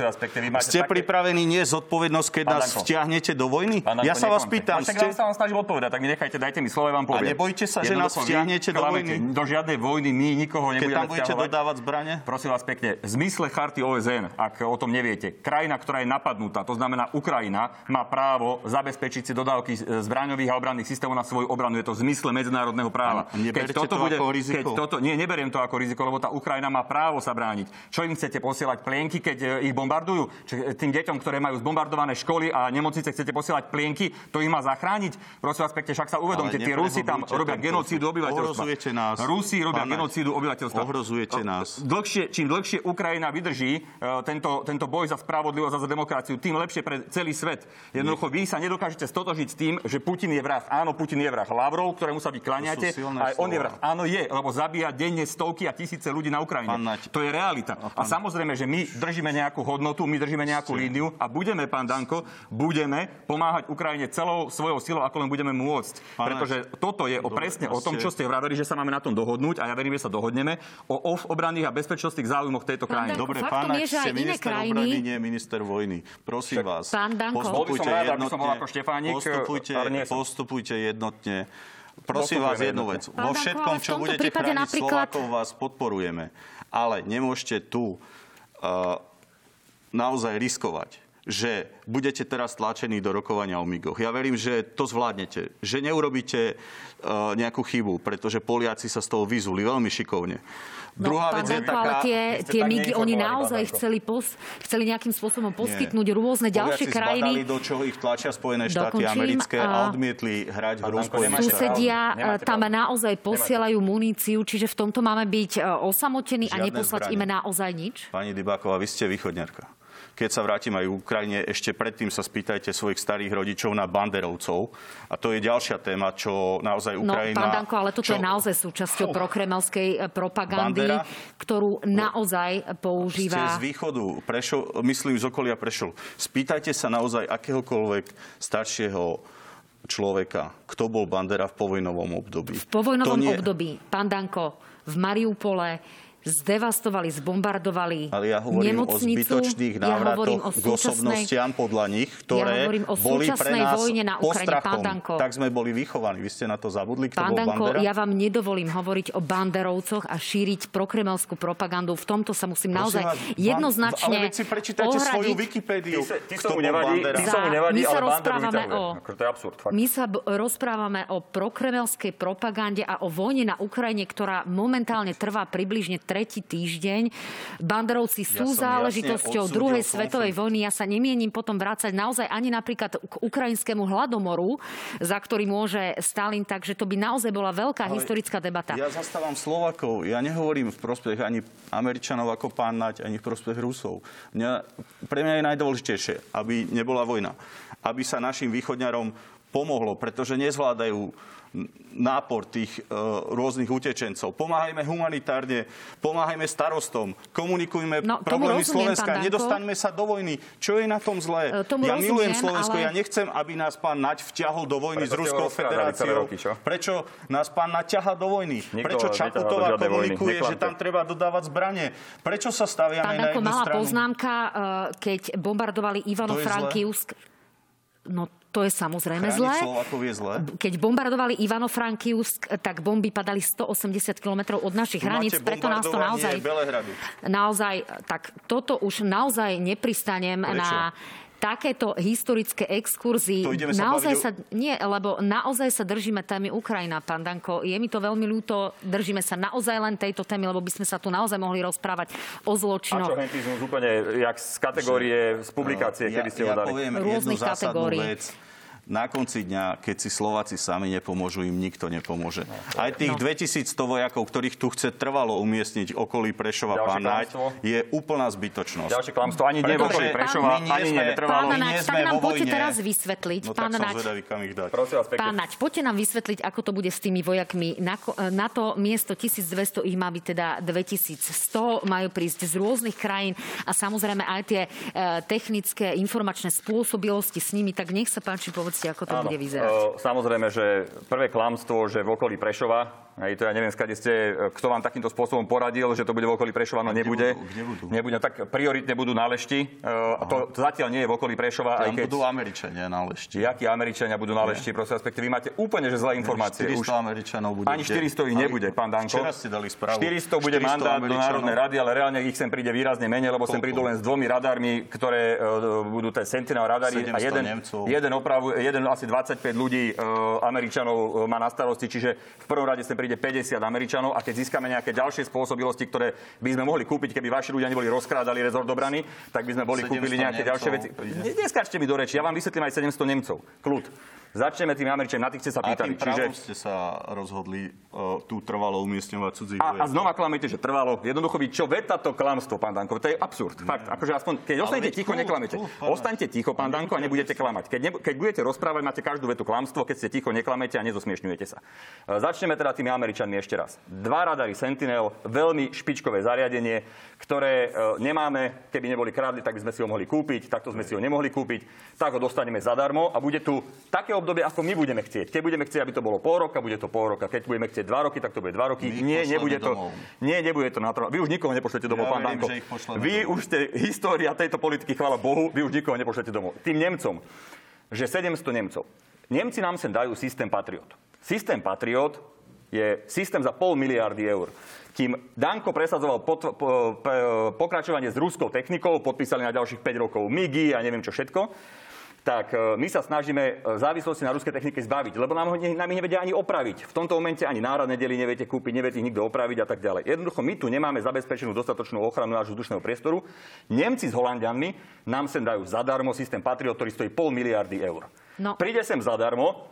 Vás, ste také... pripravení nie zodpovednosť, keď Pán nás Danko. vtiahnete do vojny? Danko, ja sa vás pýtam. Ste... Ja sa vám snažím odpovedať, tak mi nechajte, dajte mi slovo, vám poviem. A nebojte sa, že nás vtiahnete do vojny? Do žiadnej vojny my nikoho nebudeme Keď tam budete dodávať zbranie? Prosím vás pekne, v zmysle charty OSN, ak o tom neviete, krajina, ktorá je napadnutá, to znamená Ukrajina, má má právo zabezpečiť si dodávky zbraňových a obranných systémov na svoju obranu. Je to v zmysle medzinárodného práva. Keď toto to bude, ako riziko? Keď toto, nie, neberiem to ako riziko, lebo tá Ukrajina má právo sa brániť. Čo im chcete posielať plienky, keď ich bombardujú? Čiže tým deťom, ktoré majú zbombardované školy a nemocnice, chcete posielať plienky, to ich má zachrániť? Prosím vás pekne, však sa uvedomte, tie Rusi tam robia genocídu obyvateľstva. Ohrozujete nás. Rusi robia genocídu obyvateľstva. Ohrozujete nás. Dlhšie, čím dlhšie Ukrajina vydrží tento, tento boj za spravodlivosť a za demokraciu, tým lepšie pre celý svet. Jednoducho vy sa nedokážete stotožiť s tým, že Putin je vrah. Áno, Putin je vrah. Lavrov, ktorému sa vy kláňate, aj on je vrah. Áno, je, lebo zabíja denne stovky a tisíce ľudí na Ukrajine. To je realita. A samozrejme, že my držíme nejakú hodnotu, my držíme nejakú líniu a budeme, pán Danko, budeme pomáhať Ukrajine celou svojou silou, ako len budeme môcť. Pretože toto je o presne o tom, čo ste vraveli, že sa máme na tom dohodnúť a ja verím, že sa dohodneme o obranných a bezpečnostných záujmoch tejto krajiny. Dobre, pán je, že aj iné krajiny... obrany, nie minister vojny. Prosím vás, pán Danko. Postupujte rád, jednotne. Ako Štefánik, postupujte, postupujte jednotne. Prosím vás jednu vec. Vo všetkom, čo budete chrániť napríklad... Slovákov, vás podporujeme. Ale nemôžete tu uh, naozaj riskovať že budete teraz tlačení do rokovania o migoch. Ja verím, že to zvládnete, že neurobíte uh, nejakú chybu, pretože Poliaci sa z toho vyzuli veľmi šikovne. No, Druhá vec Danko, je taká... ale tie, tie migy, oni naozaj chceli, pos, chceli nejakým spôsobom poskytnúť Nie. rôzne ďalšie Poliaci krajiny. Zbadali, do čoho ich tlačia Spojené štáty americké a odmietli hrať hru Spojené. Susedia tam naozaj posielajú muníciu, čiže v tomto máme byť e, osamotení Žiadne a neposlať zbranie. im naozaj nič? Pani Dybáková, vy ste východňarka. Keď sa vrátim aj v Ukrajine, ešte predtým sa spýtajte svojich starých rodičov na banderovcov. A to je ďalšia téma, čo naozaj no, Ukrajina... No, pán Danko, ale toto čo... je naozaj súčasťou oh, prokremelskej eh, propagandy, Bandera, ktorú naozaj používa... Ste z východu, Prešov, myslím z okolia Prešov. Spýtajte sa naozaj akéhokoľvek staršieho človeka, kto bol Bandera v povojnovom období. V povojnovom nie... období, pán Danko, v Mariupole zdevastovali, zbombardovali Ale ja hovorím nemocnicu. o zbytočných návratoch ja o k osobnostiam podľa nich, ktoré ja o boli pre nás vojne na Ukrajine. Pán Danko, tak sme boli vychovaní. Vy ste na to zabudli, kto Pán bol Danko, Bandera? ja vám nedovolím hovoriť o banderovcoch a šíriť prokremelskú propagandu. V tomto sa musím naozaj vás, jednoznačne Ale si prečítajte ohradiť. svoju Wikipédiu. Ty, ty kto bol nevadí, ty sa mu nevadí, my sa ale rozprávame o, to je absurd. Fakt. My sa b- rozprávame o prokremelskej propagande a o vojne na Ukrajine, ktorá momentálne trvá približne tretí týždeň deň. Banderovci sú ja záležitosťou druhej svetovej vojny. Ja sa nemienim potom vrácať naozaj ani napríklad k ukrajinskému hladomoru, za ktorý môže Stalin, takže to by naozaj bola veľká Ale historická debata. Ja zastávam Slovakov. Ja nehovorím v prospech ani Američanov ako pán Nať, ani v prospech Rusov. Mňa, pre mňa je najdôležitejšie, aby nebola vojna. Aby sa našim východňarom pomohlo, pretože nezvládajú nápor tých e, rôznych utečencov. Pomáhajme humanitárne, pomáhajme starostom, komunikujme no, problémy rozumiem, Slovenska, nedostaňme sa do vojny. Čo je na tom zlé? E, tomu ja rozumiem, milujem Slovensko, ale... ja nechcem, aby nás pán Naď vťahol do vojny Preto s Ruskou federáciou. Roky, Prečo nás pán Naď ťaha do vojny? Nikto Prečo Čaputová komunikuje, že tam treba dodávať zbranie? Prečo sa staviame na jednu malá stranu? poznámka, e, keď bombardovali Ivano-Frankivsk. No to je samozrejme zlé. je zlé. Keď bombardovali Ivano-Frankivsk, tak bomby padali 180 km od našich hraníc, preto nás to naozaj... Naozaj, tak toto už naozaj nepristanem Prečo? na takéto historické exkurzy. naozaj sa, nie, lebo naozaj sa držíme témy Ukrajina, pán Danko. Je mi to veľmi ľúto, držíme sa naozaj len tejto témy, lebo by sme sa tu naozaj mohli rozprávať o zločinoch. A čo hentizmus úplne, jak z kategórie, z publikácie, kedy ste ho dali? Ja poviem Rôznych jednu kategórií. Vec na konci dňa, keď si Slováci sami nepomôžu, im nikto nepomôže. Aj tých no. 2100 vojakov, ktorých tu chce trvalo umiestniť okolí Prešova pán Naď, je úplná zbytočnosť. Ďalšie klamstvo ani nie okolí Prešova, ani nie. Pán Naď, tak nám poďte teraz vysvetliť. No, pán Naď, pán Naď, poďte nám vysvetliť, ako to bude s tými vojakmi. Na, na to miesto 1200 ich má byť teda 2100, majú prísť z rôznych krajín a samozrejme aj tie e, technické informačné spôsobilosti s nimi, tak nech sa páči povedz ako to Áno, bude vyzerať. Samozrejme, že prvé klamstvo, že v okolí Prešova Hej, to ja neviem, skade ste, kto vám takýmto spôsobom poradil, že to bude v okolí Prešova, no nebude. Kde budú? Nebude, tak prioritne budú na Lešti. A to, to zatiaľ nie je v okolí Prešova. Tam aj keď... budú Američania na Lešti. Jakí Američania budú na Lešti, prosím, respektíve vy máte úplne že zlé informácie. 400 Už... Američanov bude. Ani 400 ich nebude, pán Danko. Včera ste dali správu. 400 bude 400 mandát do Národnej rady, ale reálne ich sem príde výrazne menej, lebo Koľko? sem prídu len s dvomi radármi, ktoré uh, budú tie Sentinel radary a jeden, jeden, opravu, jeden asi 25 ľudí uh, Američanov má na starosti, čiže v prvom rade sem príde 50 Američanov a keď získame nejaké ďalšie spôsobilosti, ktoré by sme mohli kúpiť, keby vaši ľudia neboli rozkrádali rezort obrany, tak by sme boli kúpili nejaké Nemcov, ďalšie veci. Neskáčte mi do reči, ja vám vysvetlím aj 700 Nemcov. Kľud. Začneme tým Američanmi, na tých ste sa pýtali. A Čiže... ste sa rozhodli uh, tu trvalo umiestňovať cudzích a, a znova klamete, že trvalo. Jednoducho by čo veta to klamstvo, pán Danko. To je absurd. Nie. Fakt, akože aspoň, keď ostanete ticho, neklamete. Ostaňte ticho, pán Danko, a nebudete klamať. Keď, ne, keď budete rozprávať, máte každú vetu klamstvo, keď ste ticho, neklamete a nezosmiešňujete sa. Uh, začneme teda tými Američanmi ešte raz. Dva radary Sentinel, veľmi špičkové zariadenie, ktoré uh, nemáme, keby neboli kradli, tak by sme si ho mohli kúpiť, takto sme si ho nemohli kúpiť, tak ho dostaneme zadarmo a bude tu také obdobie, ako my budeme chcieť. Keď budeme chcieť, aby to bolo pol roka, bude to pol roka. Keď budeme chcieť dva roky, tak to bude dva roky. My nie, nebude to, nie, nebude to na Vy už nikoho nepošlete domov, ja pán Danko. Vy domov. už ste história tejto politiky, chvála Bohu, vy už nikoho nepošlete domov. Tým Nemcom, že 700 Nemcov. Nemci nám sem dajú systém Patriot. Systém Patriot je systém za pol miliardy eur. Kým Danko presadzoval pot, po, po, pokračovanie s ruskou technikou, podpísali na ďalších 5 rokov MIGI a neviem čo všetko, tak e, my sa snažíme e, závislosti na ruskej technike zbaviť, lebo nám ho nám ich nevedia ani opraviť. V tomto momente ani národné dely neviete kúpiť, neviete ich nikto opraviť a tak ďalej. Jednoducho my tu nemáme zabezpečenú dostatočnú ochranu nášho vzdušného priestoru. Nemci s Holandianmi nám sem dajú zadarmo systém Patriot, ktorý stojí pol miliardy eur. No. Príde sem zadarmo,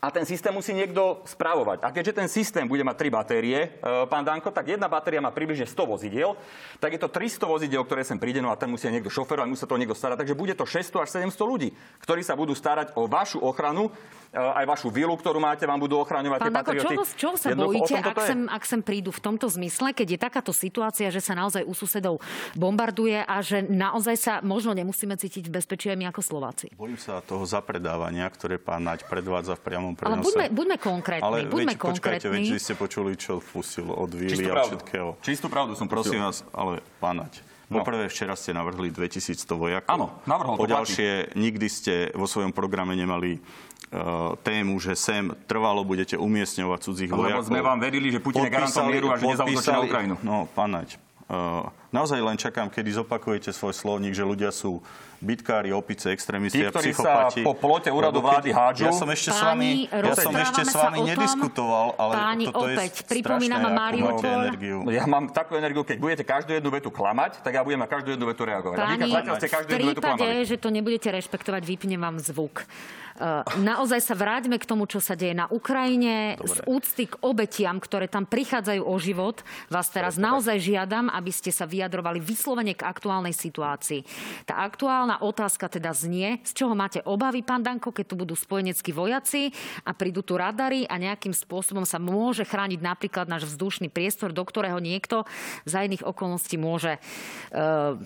a ten systém musí niekto správovať. A keďže ten systém bude mať tri batérie, e, pán Danko, tak jedna batéria má približne 100 vozidiel, tak je to 300 vozidiel, ktoré sem príde, no a ten musí niekto šoferovať, musí sa to niekto starať. Takže bude to 600 až 700 ľudí, ktorí sa budú starať o vašu ochranu aj vašu vilu, ktorú máte, vám budú ochraňovať Pán tie patrioty. Čo, čo sa bojíte, ak sem, ak sem prídu v tomto zmysle, keď je takáto situácia, že sa naozaj u susedov bombarduje a že naozaj sa možno nemusíme cítiť v bezpečí aj my ako Slováci? Bojím sa toho zapredávania, ktoré pán Naď predvádza v priamom prenose. Ale buďme, buďme konkrétni. Ale buďme veď, konkrétni. Počkajte, veď, ste počuli, čo pustil od Vili a všetkého. Čistú pravdu som Prosím vás, ale pán Naď, No. Poprvé včera ste navrhli 2100 vojakov. Áno, navrhol. Po ďalšie, nikdy ste vo svojom programe nemali uh, tému, že sem trvalo budete umiestňovať cudzích vojakov. Lebo sme vám verili, že Putin je garantom mieru a že nezautočí na Ukrajinu. No, pán Naď, uh, naozaj len čakám, kedy zopakujete svoj slovník, že ľudia sú bitkári, opice, extrémisti a psychopati. sa po plote úradu vlády hádžu. Ja som ešte s vami, ja som ešte s vami nediskutoval, ale páni, toto opäť, je pripomínam Mariupol. Ja mám takú energiu, keď budete každú jednu vetu klamať, tak ja budem na každú jednu vetu reagovať. Páni, v prípade, že to nebudete rešpektovať, vypnem vám zvuk. Eh, naozaj sa vráťme k tomu, čo sa deje na Ukrajine. Dobre. Z úcty k obetiam, ktoré tam prichádzajú o život, vás teraz Dobre. naozaj žiadam, aby ste sa vyjadrovali vyslovene k aktuálnej situácii. Tá aktuálna otázka teda znie, z čoho máte obavy, pán Danko, keď tu budú spojeneckí vojaci a prídu tu radary a nejakým spôsobom sa môže chrániť napríklad náš vzdušný priestor, do ktorého niekto za iných okolností môže uh,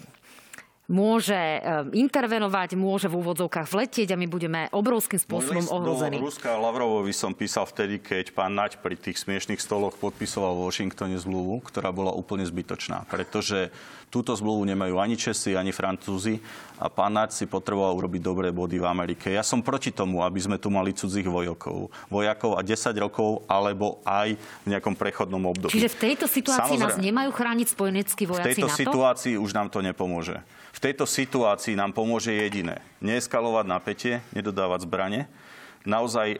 môže eh, intervenovať, môže v úvodzovkách vletieť a my budeme obrovským spôsobom ohrození. Ruska Lavrovovi som písal vtedy, keď pán Naď pri tých smiešných stoloch podpisoval v Washingtone zmluvu, ktorá bola úplne zbytočná, pretože túto zmluvu nemajú ani Česi, ani Francúzi a pán Naď si potreboval urobiť dobré body v Amerike. Ja som proti tomu, aby sme tu mali cudzích vojakov, vojakov a 10 rokov alebo aj v nejakom prechodnom období. Čiže v tejto situácii Samozrejme, nás nemajú chrániť spojeneckí vojaci V tejto NATO? situácii už nám to nepomôže. V tejto situácii nám pomôže jediné. Neeskalovať napätie, nedodávať zbranie, naozaj e,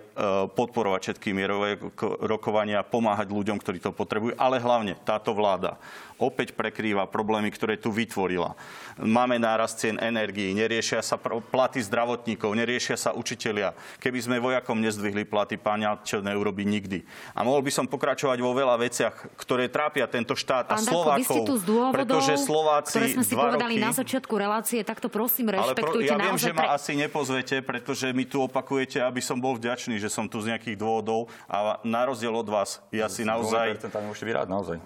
podporovať všetky mierové rokovania, pomáhať ľuďom, ktorí to potrebujú, ale hlavne táto vláda opäť prekrýva problémy, ktoré tu vytvorila. Máme nárast cien energií, neriešia sa platy zdravotníkov, neriešia sa učitelia. Keby sme vojakom nezdvihli platy, páňa, čo neurobi nikdy. A mohol by som pokračovať vo veľa veciach, ktoré trápia tento štát a Slovákov. tu z dôvodov, pretože Slováci ktoré sme si povedali roky, na začiatku relácie, tak to prosím rešpektujte. Ale pro, ja viem, že pre... ma asi nepozvete, pretože mi tu opakujete, aby som bol vďačný, že som tu z nejakých dôvodov a na rozdiel od vás, ja si naozaj... Môžete vyráť, naozaj.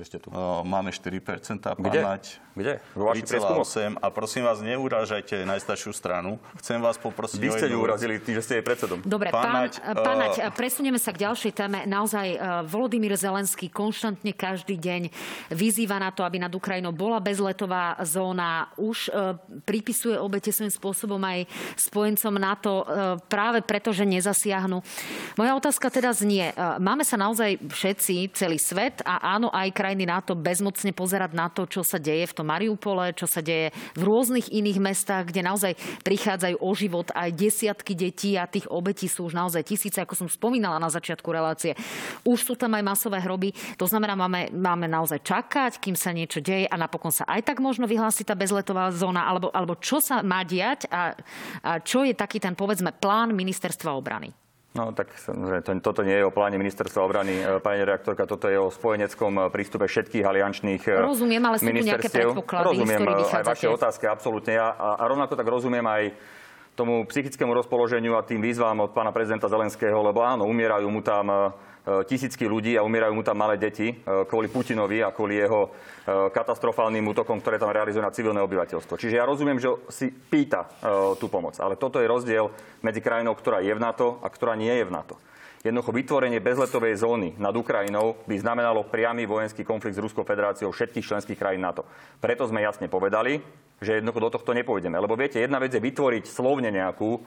Ešte tu. Uh, máme 4%, pán Kde? Nať. Kde? Vo vašich prieskumoch? 3,8 a prosím vás, neurážajte najstaršiu stranu. Chcem vás poprosiť Vy ste ju urazili tým, že ste jej predsedom. Dobre, Pán pán, Naď, pán eh, Naď, presunieme sa k ďalšej téme. Naozaj eh, Volodymyr Zelenský konštantne každý deň vyzýva na to, aby nad Ukrajinou bola bezletová zóna. Už eh, pripisuje obete svojím spôsobom aj spojencom NATO eh, práve preto, že nezasiahnu. Moja otázka teda znie, eh, máme sa naozaj všetci, celý svet a áno, aj krajiny NATO bezmocne pozerať na to, čo sa deje v tom Mariupole, čo sa deje v rôznych iných mestách, kde naozaj prichádzajú o život aj desiatky detí a tých obetí sú už naozaj tisíce, ako som spomínala na začiatku relácie. Už sú tam aj masové hroby. To znamená, máme, máme naozaj čakať, kým sa niečo deje a napokon sa aj tak možno vyhlási tá bezletová zóna, alebo, alebo čo sa má diať a, a čo je taký ten, povedzme, plán ministerstva obrany. No tak to, toto nie je o pláne ministerstva obrany, e, pani reaktorka, toto je o spojeneckom e, prístupe všetkých aliančných e, Rozumiem, ale sú tu nejaké predpoklady, Rozumiem aj vaše otázky, absolútne. Ja, a, a rovnako tak rozumiem aj tomu psychickému rozpoloženiu a tým výzvam od pána prezidenta Zelenského, lebo áno, umierajú mu tam tisícky ľudí a umierajú mu tam malé deti e, kvôli Putinovi a kvôli jeho e, katastrofálnym útokom, ktoré tam realizuje na civilné obyvateľstvo. Čiže ja rozumiem, že si pýta e, tú pomoc, ale toto je rozdiel medzi krajinou, ktorá je v NATO a ktorá nie je v NATO. Jednoducho vytvorenie bezletovej zóny nad Ukrajinou by znamenalo priamy vojenský konflikt s Ruskou federáciou všetkých členských krajín NATO. Preto sme jasne povedali, že jednoducho do tohto nepôjdeme. Lebo viete, jedna vec je vytvoriť slovne nejakú e,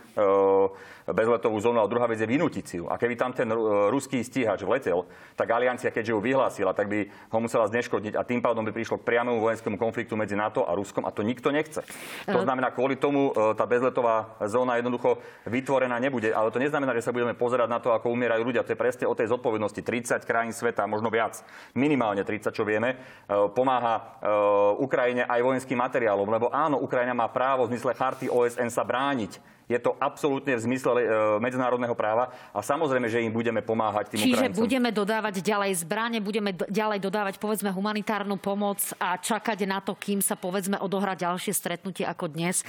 bezletovú zónu, a druhá vec je vynútiť si ju. A keby tam ten e, ruský stíhač vletel, tak aliancia, keďže ju vyhlásila, tak by ho musela zneškodniť a tým pádom by prišlo k priamému vojenskému konfliktu medzi NATO a Ruskom a to nikto nechce. To znamená, kvôli tomu e, tá bezletová zóna jednoducho vytvorená nebude. Ale to neznamená, že sa budeme pozerať na to, ako umierajú ľudia. To je presne o tej zodpovednosti. 30 krajín sveta, možno viac, minimálne 30, čo vieme, e, pomáha e, Ukrajine aj vojenským materiálom, lebo áno, Ukrajina má právo v zmysle charty OSN sa brániť. Je to absolútne v zmysle e, medzinárodného práva a samozrejme, že im budeme pomáhať tým Čiže Ukrajincom. budeme dodávať ďalej zbranie, budeme ďalej dodávať povedzme humanitárnu pomoc a čakať na to, kým sa povedzme odohrá ďalšie stretnutie ako dnes e,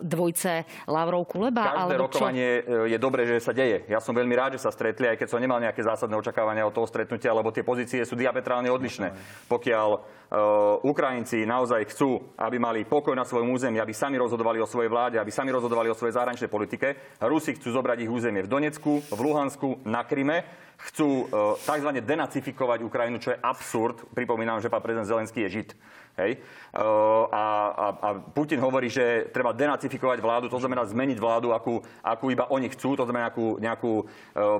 dvojce Lavrov Kuleba? Každé alebo čo? rokovanie e, je dobré, že sa deje. Ja som veľmi rád, že sa stretli, aj keď som nemal nejaké zásadné očakávania od toho stretnutia, lebo tie pozície sú diametrálne odlišné. Pokiaľ uh, Ukrajinci naozaj chcú, aby mali pokoj na svojom území, aby sami rozhodovali o svojej vláde, aby sami rozhodovali o svojej zahraničnej politike, Rusi chcú zobrať ich územie v Donecku, v Luhansku, na Kryme, chcú uh, tzv. denacifikovať Ukrajinu, čo je absurd. Pripomínam, že pán prezident Zelenský je žid. Hej. Uh, a, a, a Putin hovorí, že treba denacifikovať vládu, to znamená zmeniť vládu, akú, akú iba oni chcú, to znamená nejakú, nejakú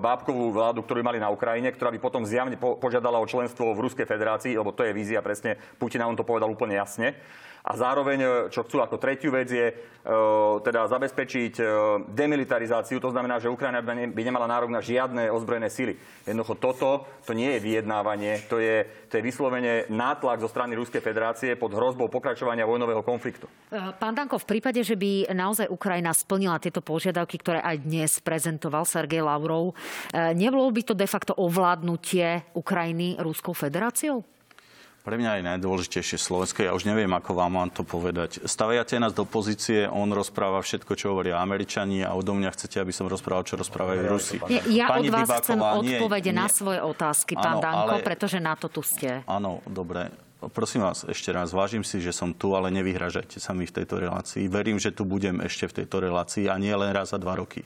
bábkovú vládu, ktorú mali na Ukrajine, ktorá by potom zjavne po, požiadala o členstvo v Ruskej federácii, lebo to je vízia presne Putina, on to povedal úplne jasne. A zároveň, čo chcú ako tretiu vec, je uh, teda zabezpečiť uh, demilitarizáciu. To znamená, že Ukrajina by, ne, by nemala nárok na žiadne ozbrojené sily. Jednoducho toto, to nie je vyjednávanie, to je, to je vyslovene nátlak zo strany Ruskej federácie pod hrozbou pokračovania vojnového konfliktu. E, Pán Danko, v prípade, že by naozaj Ukrajina splnila tieto požiadavky, ktoré aj dnes prezentoval Sergej Lavrov, e, nebolo by to de facto ovládnutie Ukrajiny Ruskou federáciou? Pre mňa je najdôležitejšie Slovensko. Ja už neviem, ako vám mám to povedať. Staviate nás do pozície, on rozpráva všetko, čo hovoria Američani a odo mňa chcete, aby som rozprával, čo rozprávajú Rusi. Nie, ja Pani od vás Dybáková, chcem nie, odpovede na nie. svoje otázky, pán Áno, Danko, ale- pretože na to tu ste. Áno, dobre. Prosím vás ešte raz, vážim si, že som tu, ale nevyhražajte sa mi v tejto relácii. Verím, že tu budem ešte v tejto relácii a nie len raz za dva roky.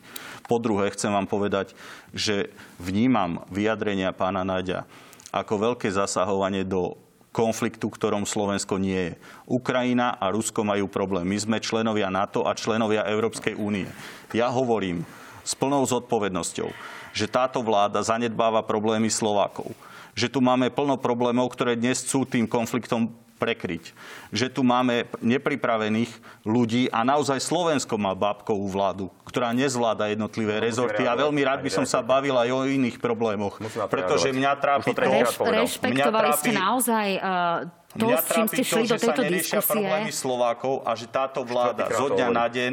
Po druhé, chcem vám povedať, že vnímam vyjadrenia pána Naďa ako veľké zasahovanie do konfliktu, ktorom Slovensko nie je. Ukrajina a Rusko majú problém. My sme členovia NATO a členovia Európskej únie. Ja hovorím s plnou zodpovednosťou, že táto vláda zanedbáva problémy Slovákov. Že tu máme plno problémov, ktoré dnes chcú tým konfliktom prekryť. Že tu máme nepripravených ľudí a naozaj Slovensko má bábkovú vládu, ktorá nezvláda jednotlivé rezorty a veľmi rád by som sa bavil aj o iných problémoch. Pretože mňa trápi to rešpektovali Mňa ste naozaj uh, to, s čím ste šli do tejto diskusie. problémy Slovákov a že táto vláda zo dňa na deň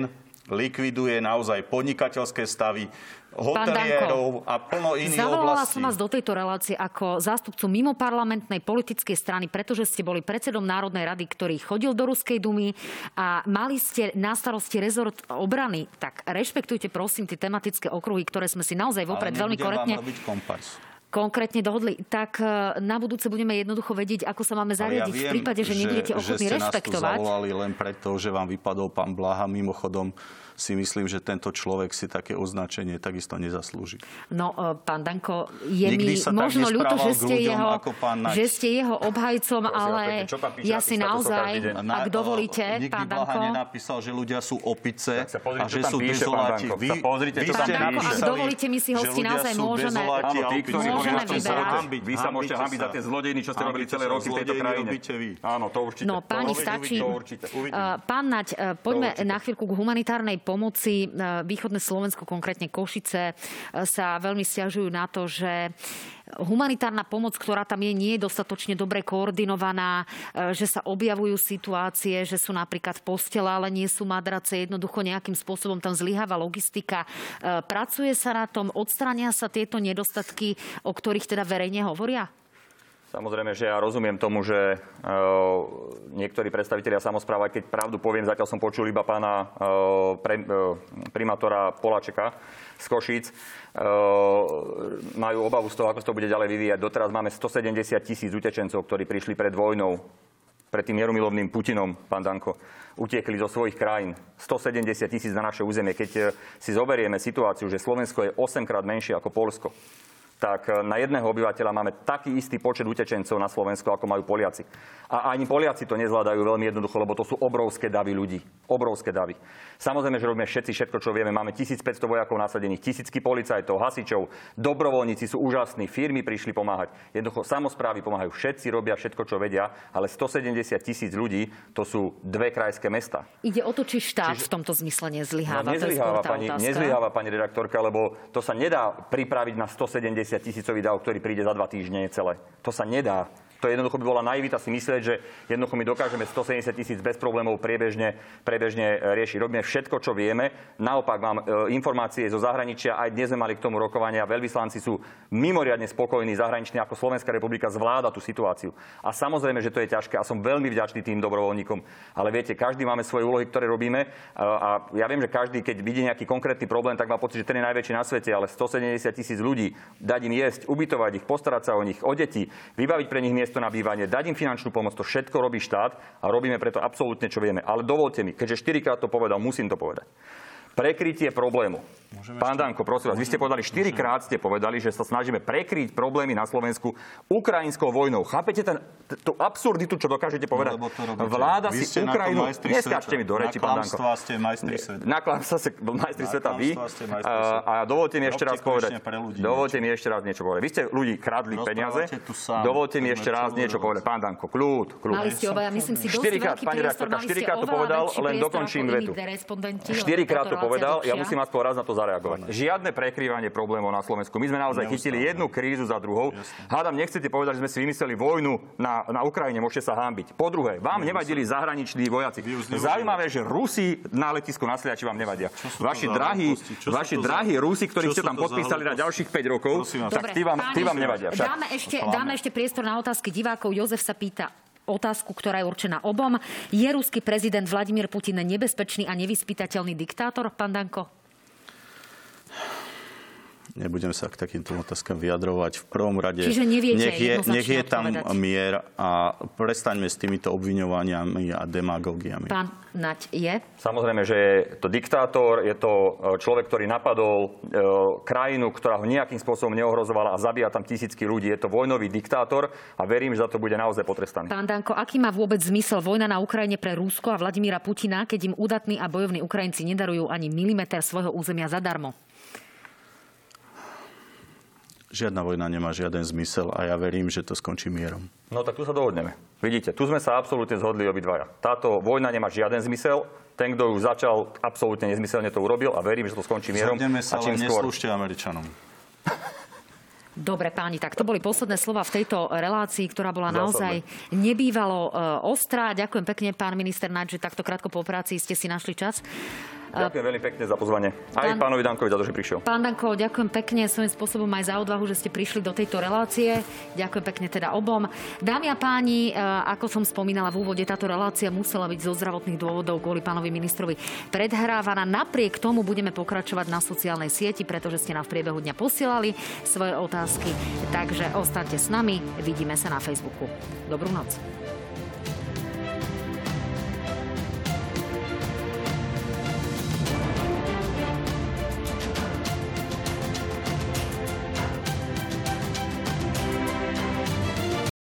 likviduje naozaj podnikateľské stavy, Danko, hotelierov a plno iných Zavolala oblastí. som vás do tejto relácie ako zástupcu mimo parlamentnej politickej strany, pretože ste boli predsedom Národnej rady, ktorý chodil do Ruskej dumy a mali ste na starosti rezort obrany. Tak rešpektujte prosím tie tematické okruhy, ktoré sme si naozaj vopred veľmi korektne vám robiť kompars. konkrétne dohodli, tak e, na budúce budeme jednoducho vedieť, ako sa máme zariadiť ja viem, v prípade, že, že nebudete ochotní že ste rešpektovať. Nás tu zavolali len preto, že vám vypadol pán Blaha. Mimochodom, si myslím, že tento človek si také označenie takisto nezaslúži. No, e, pán Danko, je Nikdy mi možno ľúto, že ste, jeho, že ste jeho obhajcom, ale ja si naozaj, ak dovolíte, Nikdy pán Danko... nenapísal, že ľudia sú opice a že sú dezoláti. Vy, pozrite, tam Danko, ak dovolíte, my si hosti naozaj môžeme, môžeme vyberať. Vy sa môžete hambiť za tie zlodejiny, čo ste robili celé roky v tejto krajine. Áno, to určite. No, páni, stačí. Pán Naď, e, poďme na chvíľku k humanitárnej pomoci. E, východné Slovensko, konkrétne Košice, e, sa veľmi stiažujú na to, že humanitárna pomoc, ktorá tam je, nie je dostatočne dobre koordinovaná, e, že sa objavujú situácie, že sú napríklad postele, ale nie sú madrace, jednoducho nejakým spôsobom tam zlyháva logistika. Pracuje sa na tom, odstrania sa tieto nedostatky, o ktorých teda verejne hovoria? Samozrejme, že ja rozumiem tomu, že e, niektorí predstavitelia samozpráva, keď pravdu poviem, zatiaľ som počul iba pána e, e, primátora Polačeka z Košíc, majú obavu z toho, ako sa to bude ďalej vyvíjať. Doteraz máme 170 tisíc utečencov, ktorí prišli pred vojnou, pred tým mierumilovným Putinom, pán Danko, utiekli zo svojich krajín. 170 tisíc na naše územie. Keď si zoberieme situáciu, že Slovensko je 8 krát menšie ako Polsko, tak eh, na jedného obyvateľa máme taký istý počet utečencov na Slovensku, ako majú Poliaci. A ani Poliaci to nezvládajú veľmi jednoducho, lebo to sú obrovské davy ľudí. Obrovské davy. Samozrejme, že robíme všetci všetko, čo vieme. Máme 1500 vojakov nasadených, tisícky policajtov, hasičov, dobrovoľníci sú úžasní, firmy prišli pomáhať. Jednoducho samozprávy pomáhajú, všetci robia všetko, čo vedia, ale 170 tisíc ľudí to sú dve krajské mesta. Ide o to, či štát Čiže... v tomto zmysle nezlyháva. No, nezlyháva, pani, nezlyháva, pani redaktorka, lebo to sa nedá pripraviť na 170 50 tisícový dáv, ktorý príde za dva týždne celé. To sa nedá. To jednoducho by bola naivita si myslieť, že jednoducho my dokážeme 170 tisíc bez problémov priebežne, priebežne e, riešiť. Robíme všetko, čo vieme. Naopak mám e, informácie zo zahraničia, aj dnes sme mali k tomu rokovania. Veľvyslanci sú mimoriadne spokojní zahraniční, ako Slovenská republika zvláda tú situáciu. A samozrejme, že to je ťažké a som veľmi vďačný tým dobrovoľníkom. Ale viete, každý máme svoje úlohy, ktoré robíme. A ja viem, že každý, keď vidí nejaký konkrétny problém, tak má pocit, že ten je najväčší na svete, ale 170 tisíc ľudí, dať im jesť, ubytovať ich, postarať sa o nich, o deti, vybaviť pre nich miesto miesto na bývanie, dať im finančnú pomoc, to všetko robí štát a robíme preto absolútne, čo vieme. Ale dovolte mi, keďže štyrikrát to povedal, musím to povedať. Prekrytie problému. Môžeme Pán Danko, prosím vás, vy ste povedali, štyrikrát ste povedali, že sa snažíme prekryť problémy na Slovensku ukrajinskou vojnou. Chápete ten, tú absurditu, čo dokážete povedať? No, Vláda vy si Ukrajinu... Neskáčte mi do reči, pán Danko. ste majstri sveta. Na klamstva ste majstri sveta vy. A, a dovolte mi ešte raz povedať. Dovolte mi ešte raz niečo povedať. Vy ste ľudí kradli peniaze. Dovolte mi ešte raz niečo povedať. Pán Danko, kľúd, kľúd. Mali ste obaja, myslím si, dosť veľký priestor. Štyrikrát to povedal, len dokončím vetu. Štyrikrát to povedal, ja musím aspoň raz na to zareagovať. Žiadne prekrývanie problémov na Slovensku. My sme naozaj chytili jednu krízu za druhou. Hádam, nechcete povedať, že sme si vymysleli vojnu na, na Ukrajine, môžete sa hámbiť. Po druhé, vám nevadili zahraniční vojaci. Zaujímavé, že Rusi na letisku na Sliači vám nevadia. Vaši drahí, vaši drahí Rusi, ktorí ste tam podpísali na ďalších 5 rokov, tak tí vám, tí vám nevadia. Dáme ešte, dáme ešte priestor na otázky divákov. Jozef sa pýta, otázku, ktorá je určená obom. Je ruský prezident Vladimír Putin nebezpečný a nevyspytateľný diktátor, pán Danko? Nebudem sa k takýmto otázkam vyjadrovať. V prvom rade Čiže neviete nech je, nech je tam odpovedať. mier a prestaňme s týmito obviňovaniami a demagógiami. Pán Nať je? Samozrejme, že je to diktátor, je to e, človek, ktorý napadol e, krajinu, ktorá ho nejakým spôsobom neohrozovala a zabíja tam tisícky ľudí. Je to vojnový diktátor a verím, že za to bude naozaj potrestaný. Pán Danko, aký má vôbec zmysel vojna na Ukrajine pre Rusko a Vladimíra Putina, keď im udatní a bojovní Ukrajinci nedarujú ani milimeter svojho územia zadarmo? Žiadna vojna nemá žiaden zmysel a ja verím, že to skončí mierom. No tak tu sa dohodneme. Vidíte, tu sme sa absolútne zhodli obidvaja. Táto vojna nemá žiaden zmysel. Ten, kto ju začal, absolútne nezmyselne to urobil a verím, že to skončí mierom. Zhodneme sa, a čím skôr. Američanom. Dobre, páni, tak to boli posledné slova v tejto relácii, ktorá bola naozaj nebývalo uh, ostrá. Ďakujem pekne, pán minister Naď, že takto krátko po práci ste si našli čas. Ďakujem veľmi pekne za pozvanie. Aj Pán, pánovi Dankovi za to, že prišiel. Pán Danko, ďakujem pekne svojím spôsobom aj za odvahu, že ste prišli do tejto relácie. Ďakujem pekne teda obom. Dámy a páni, e, ako som spomínala v úvode, táto relácia musela byť zo zdravotných dôvodov kvôli pánovi ministrovi predhrávaná. Napriek tomu budeme pokračovať na sociálnej sieti, pretože ste nám v priebehu dňa posielali svoje otázky. Takže ostaňte s nami, vidíme sa na Facebooku. Dobrú noc.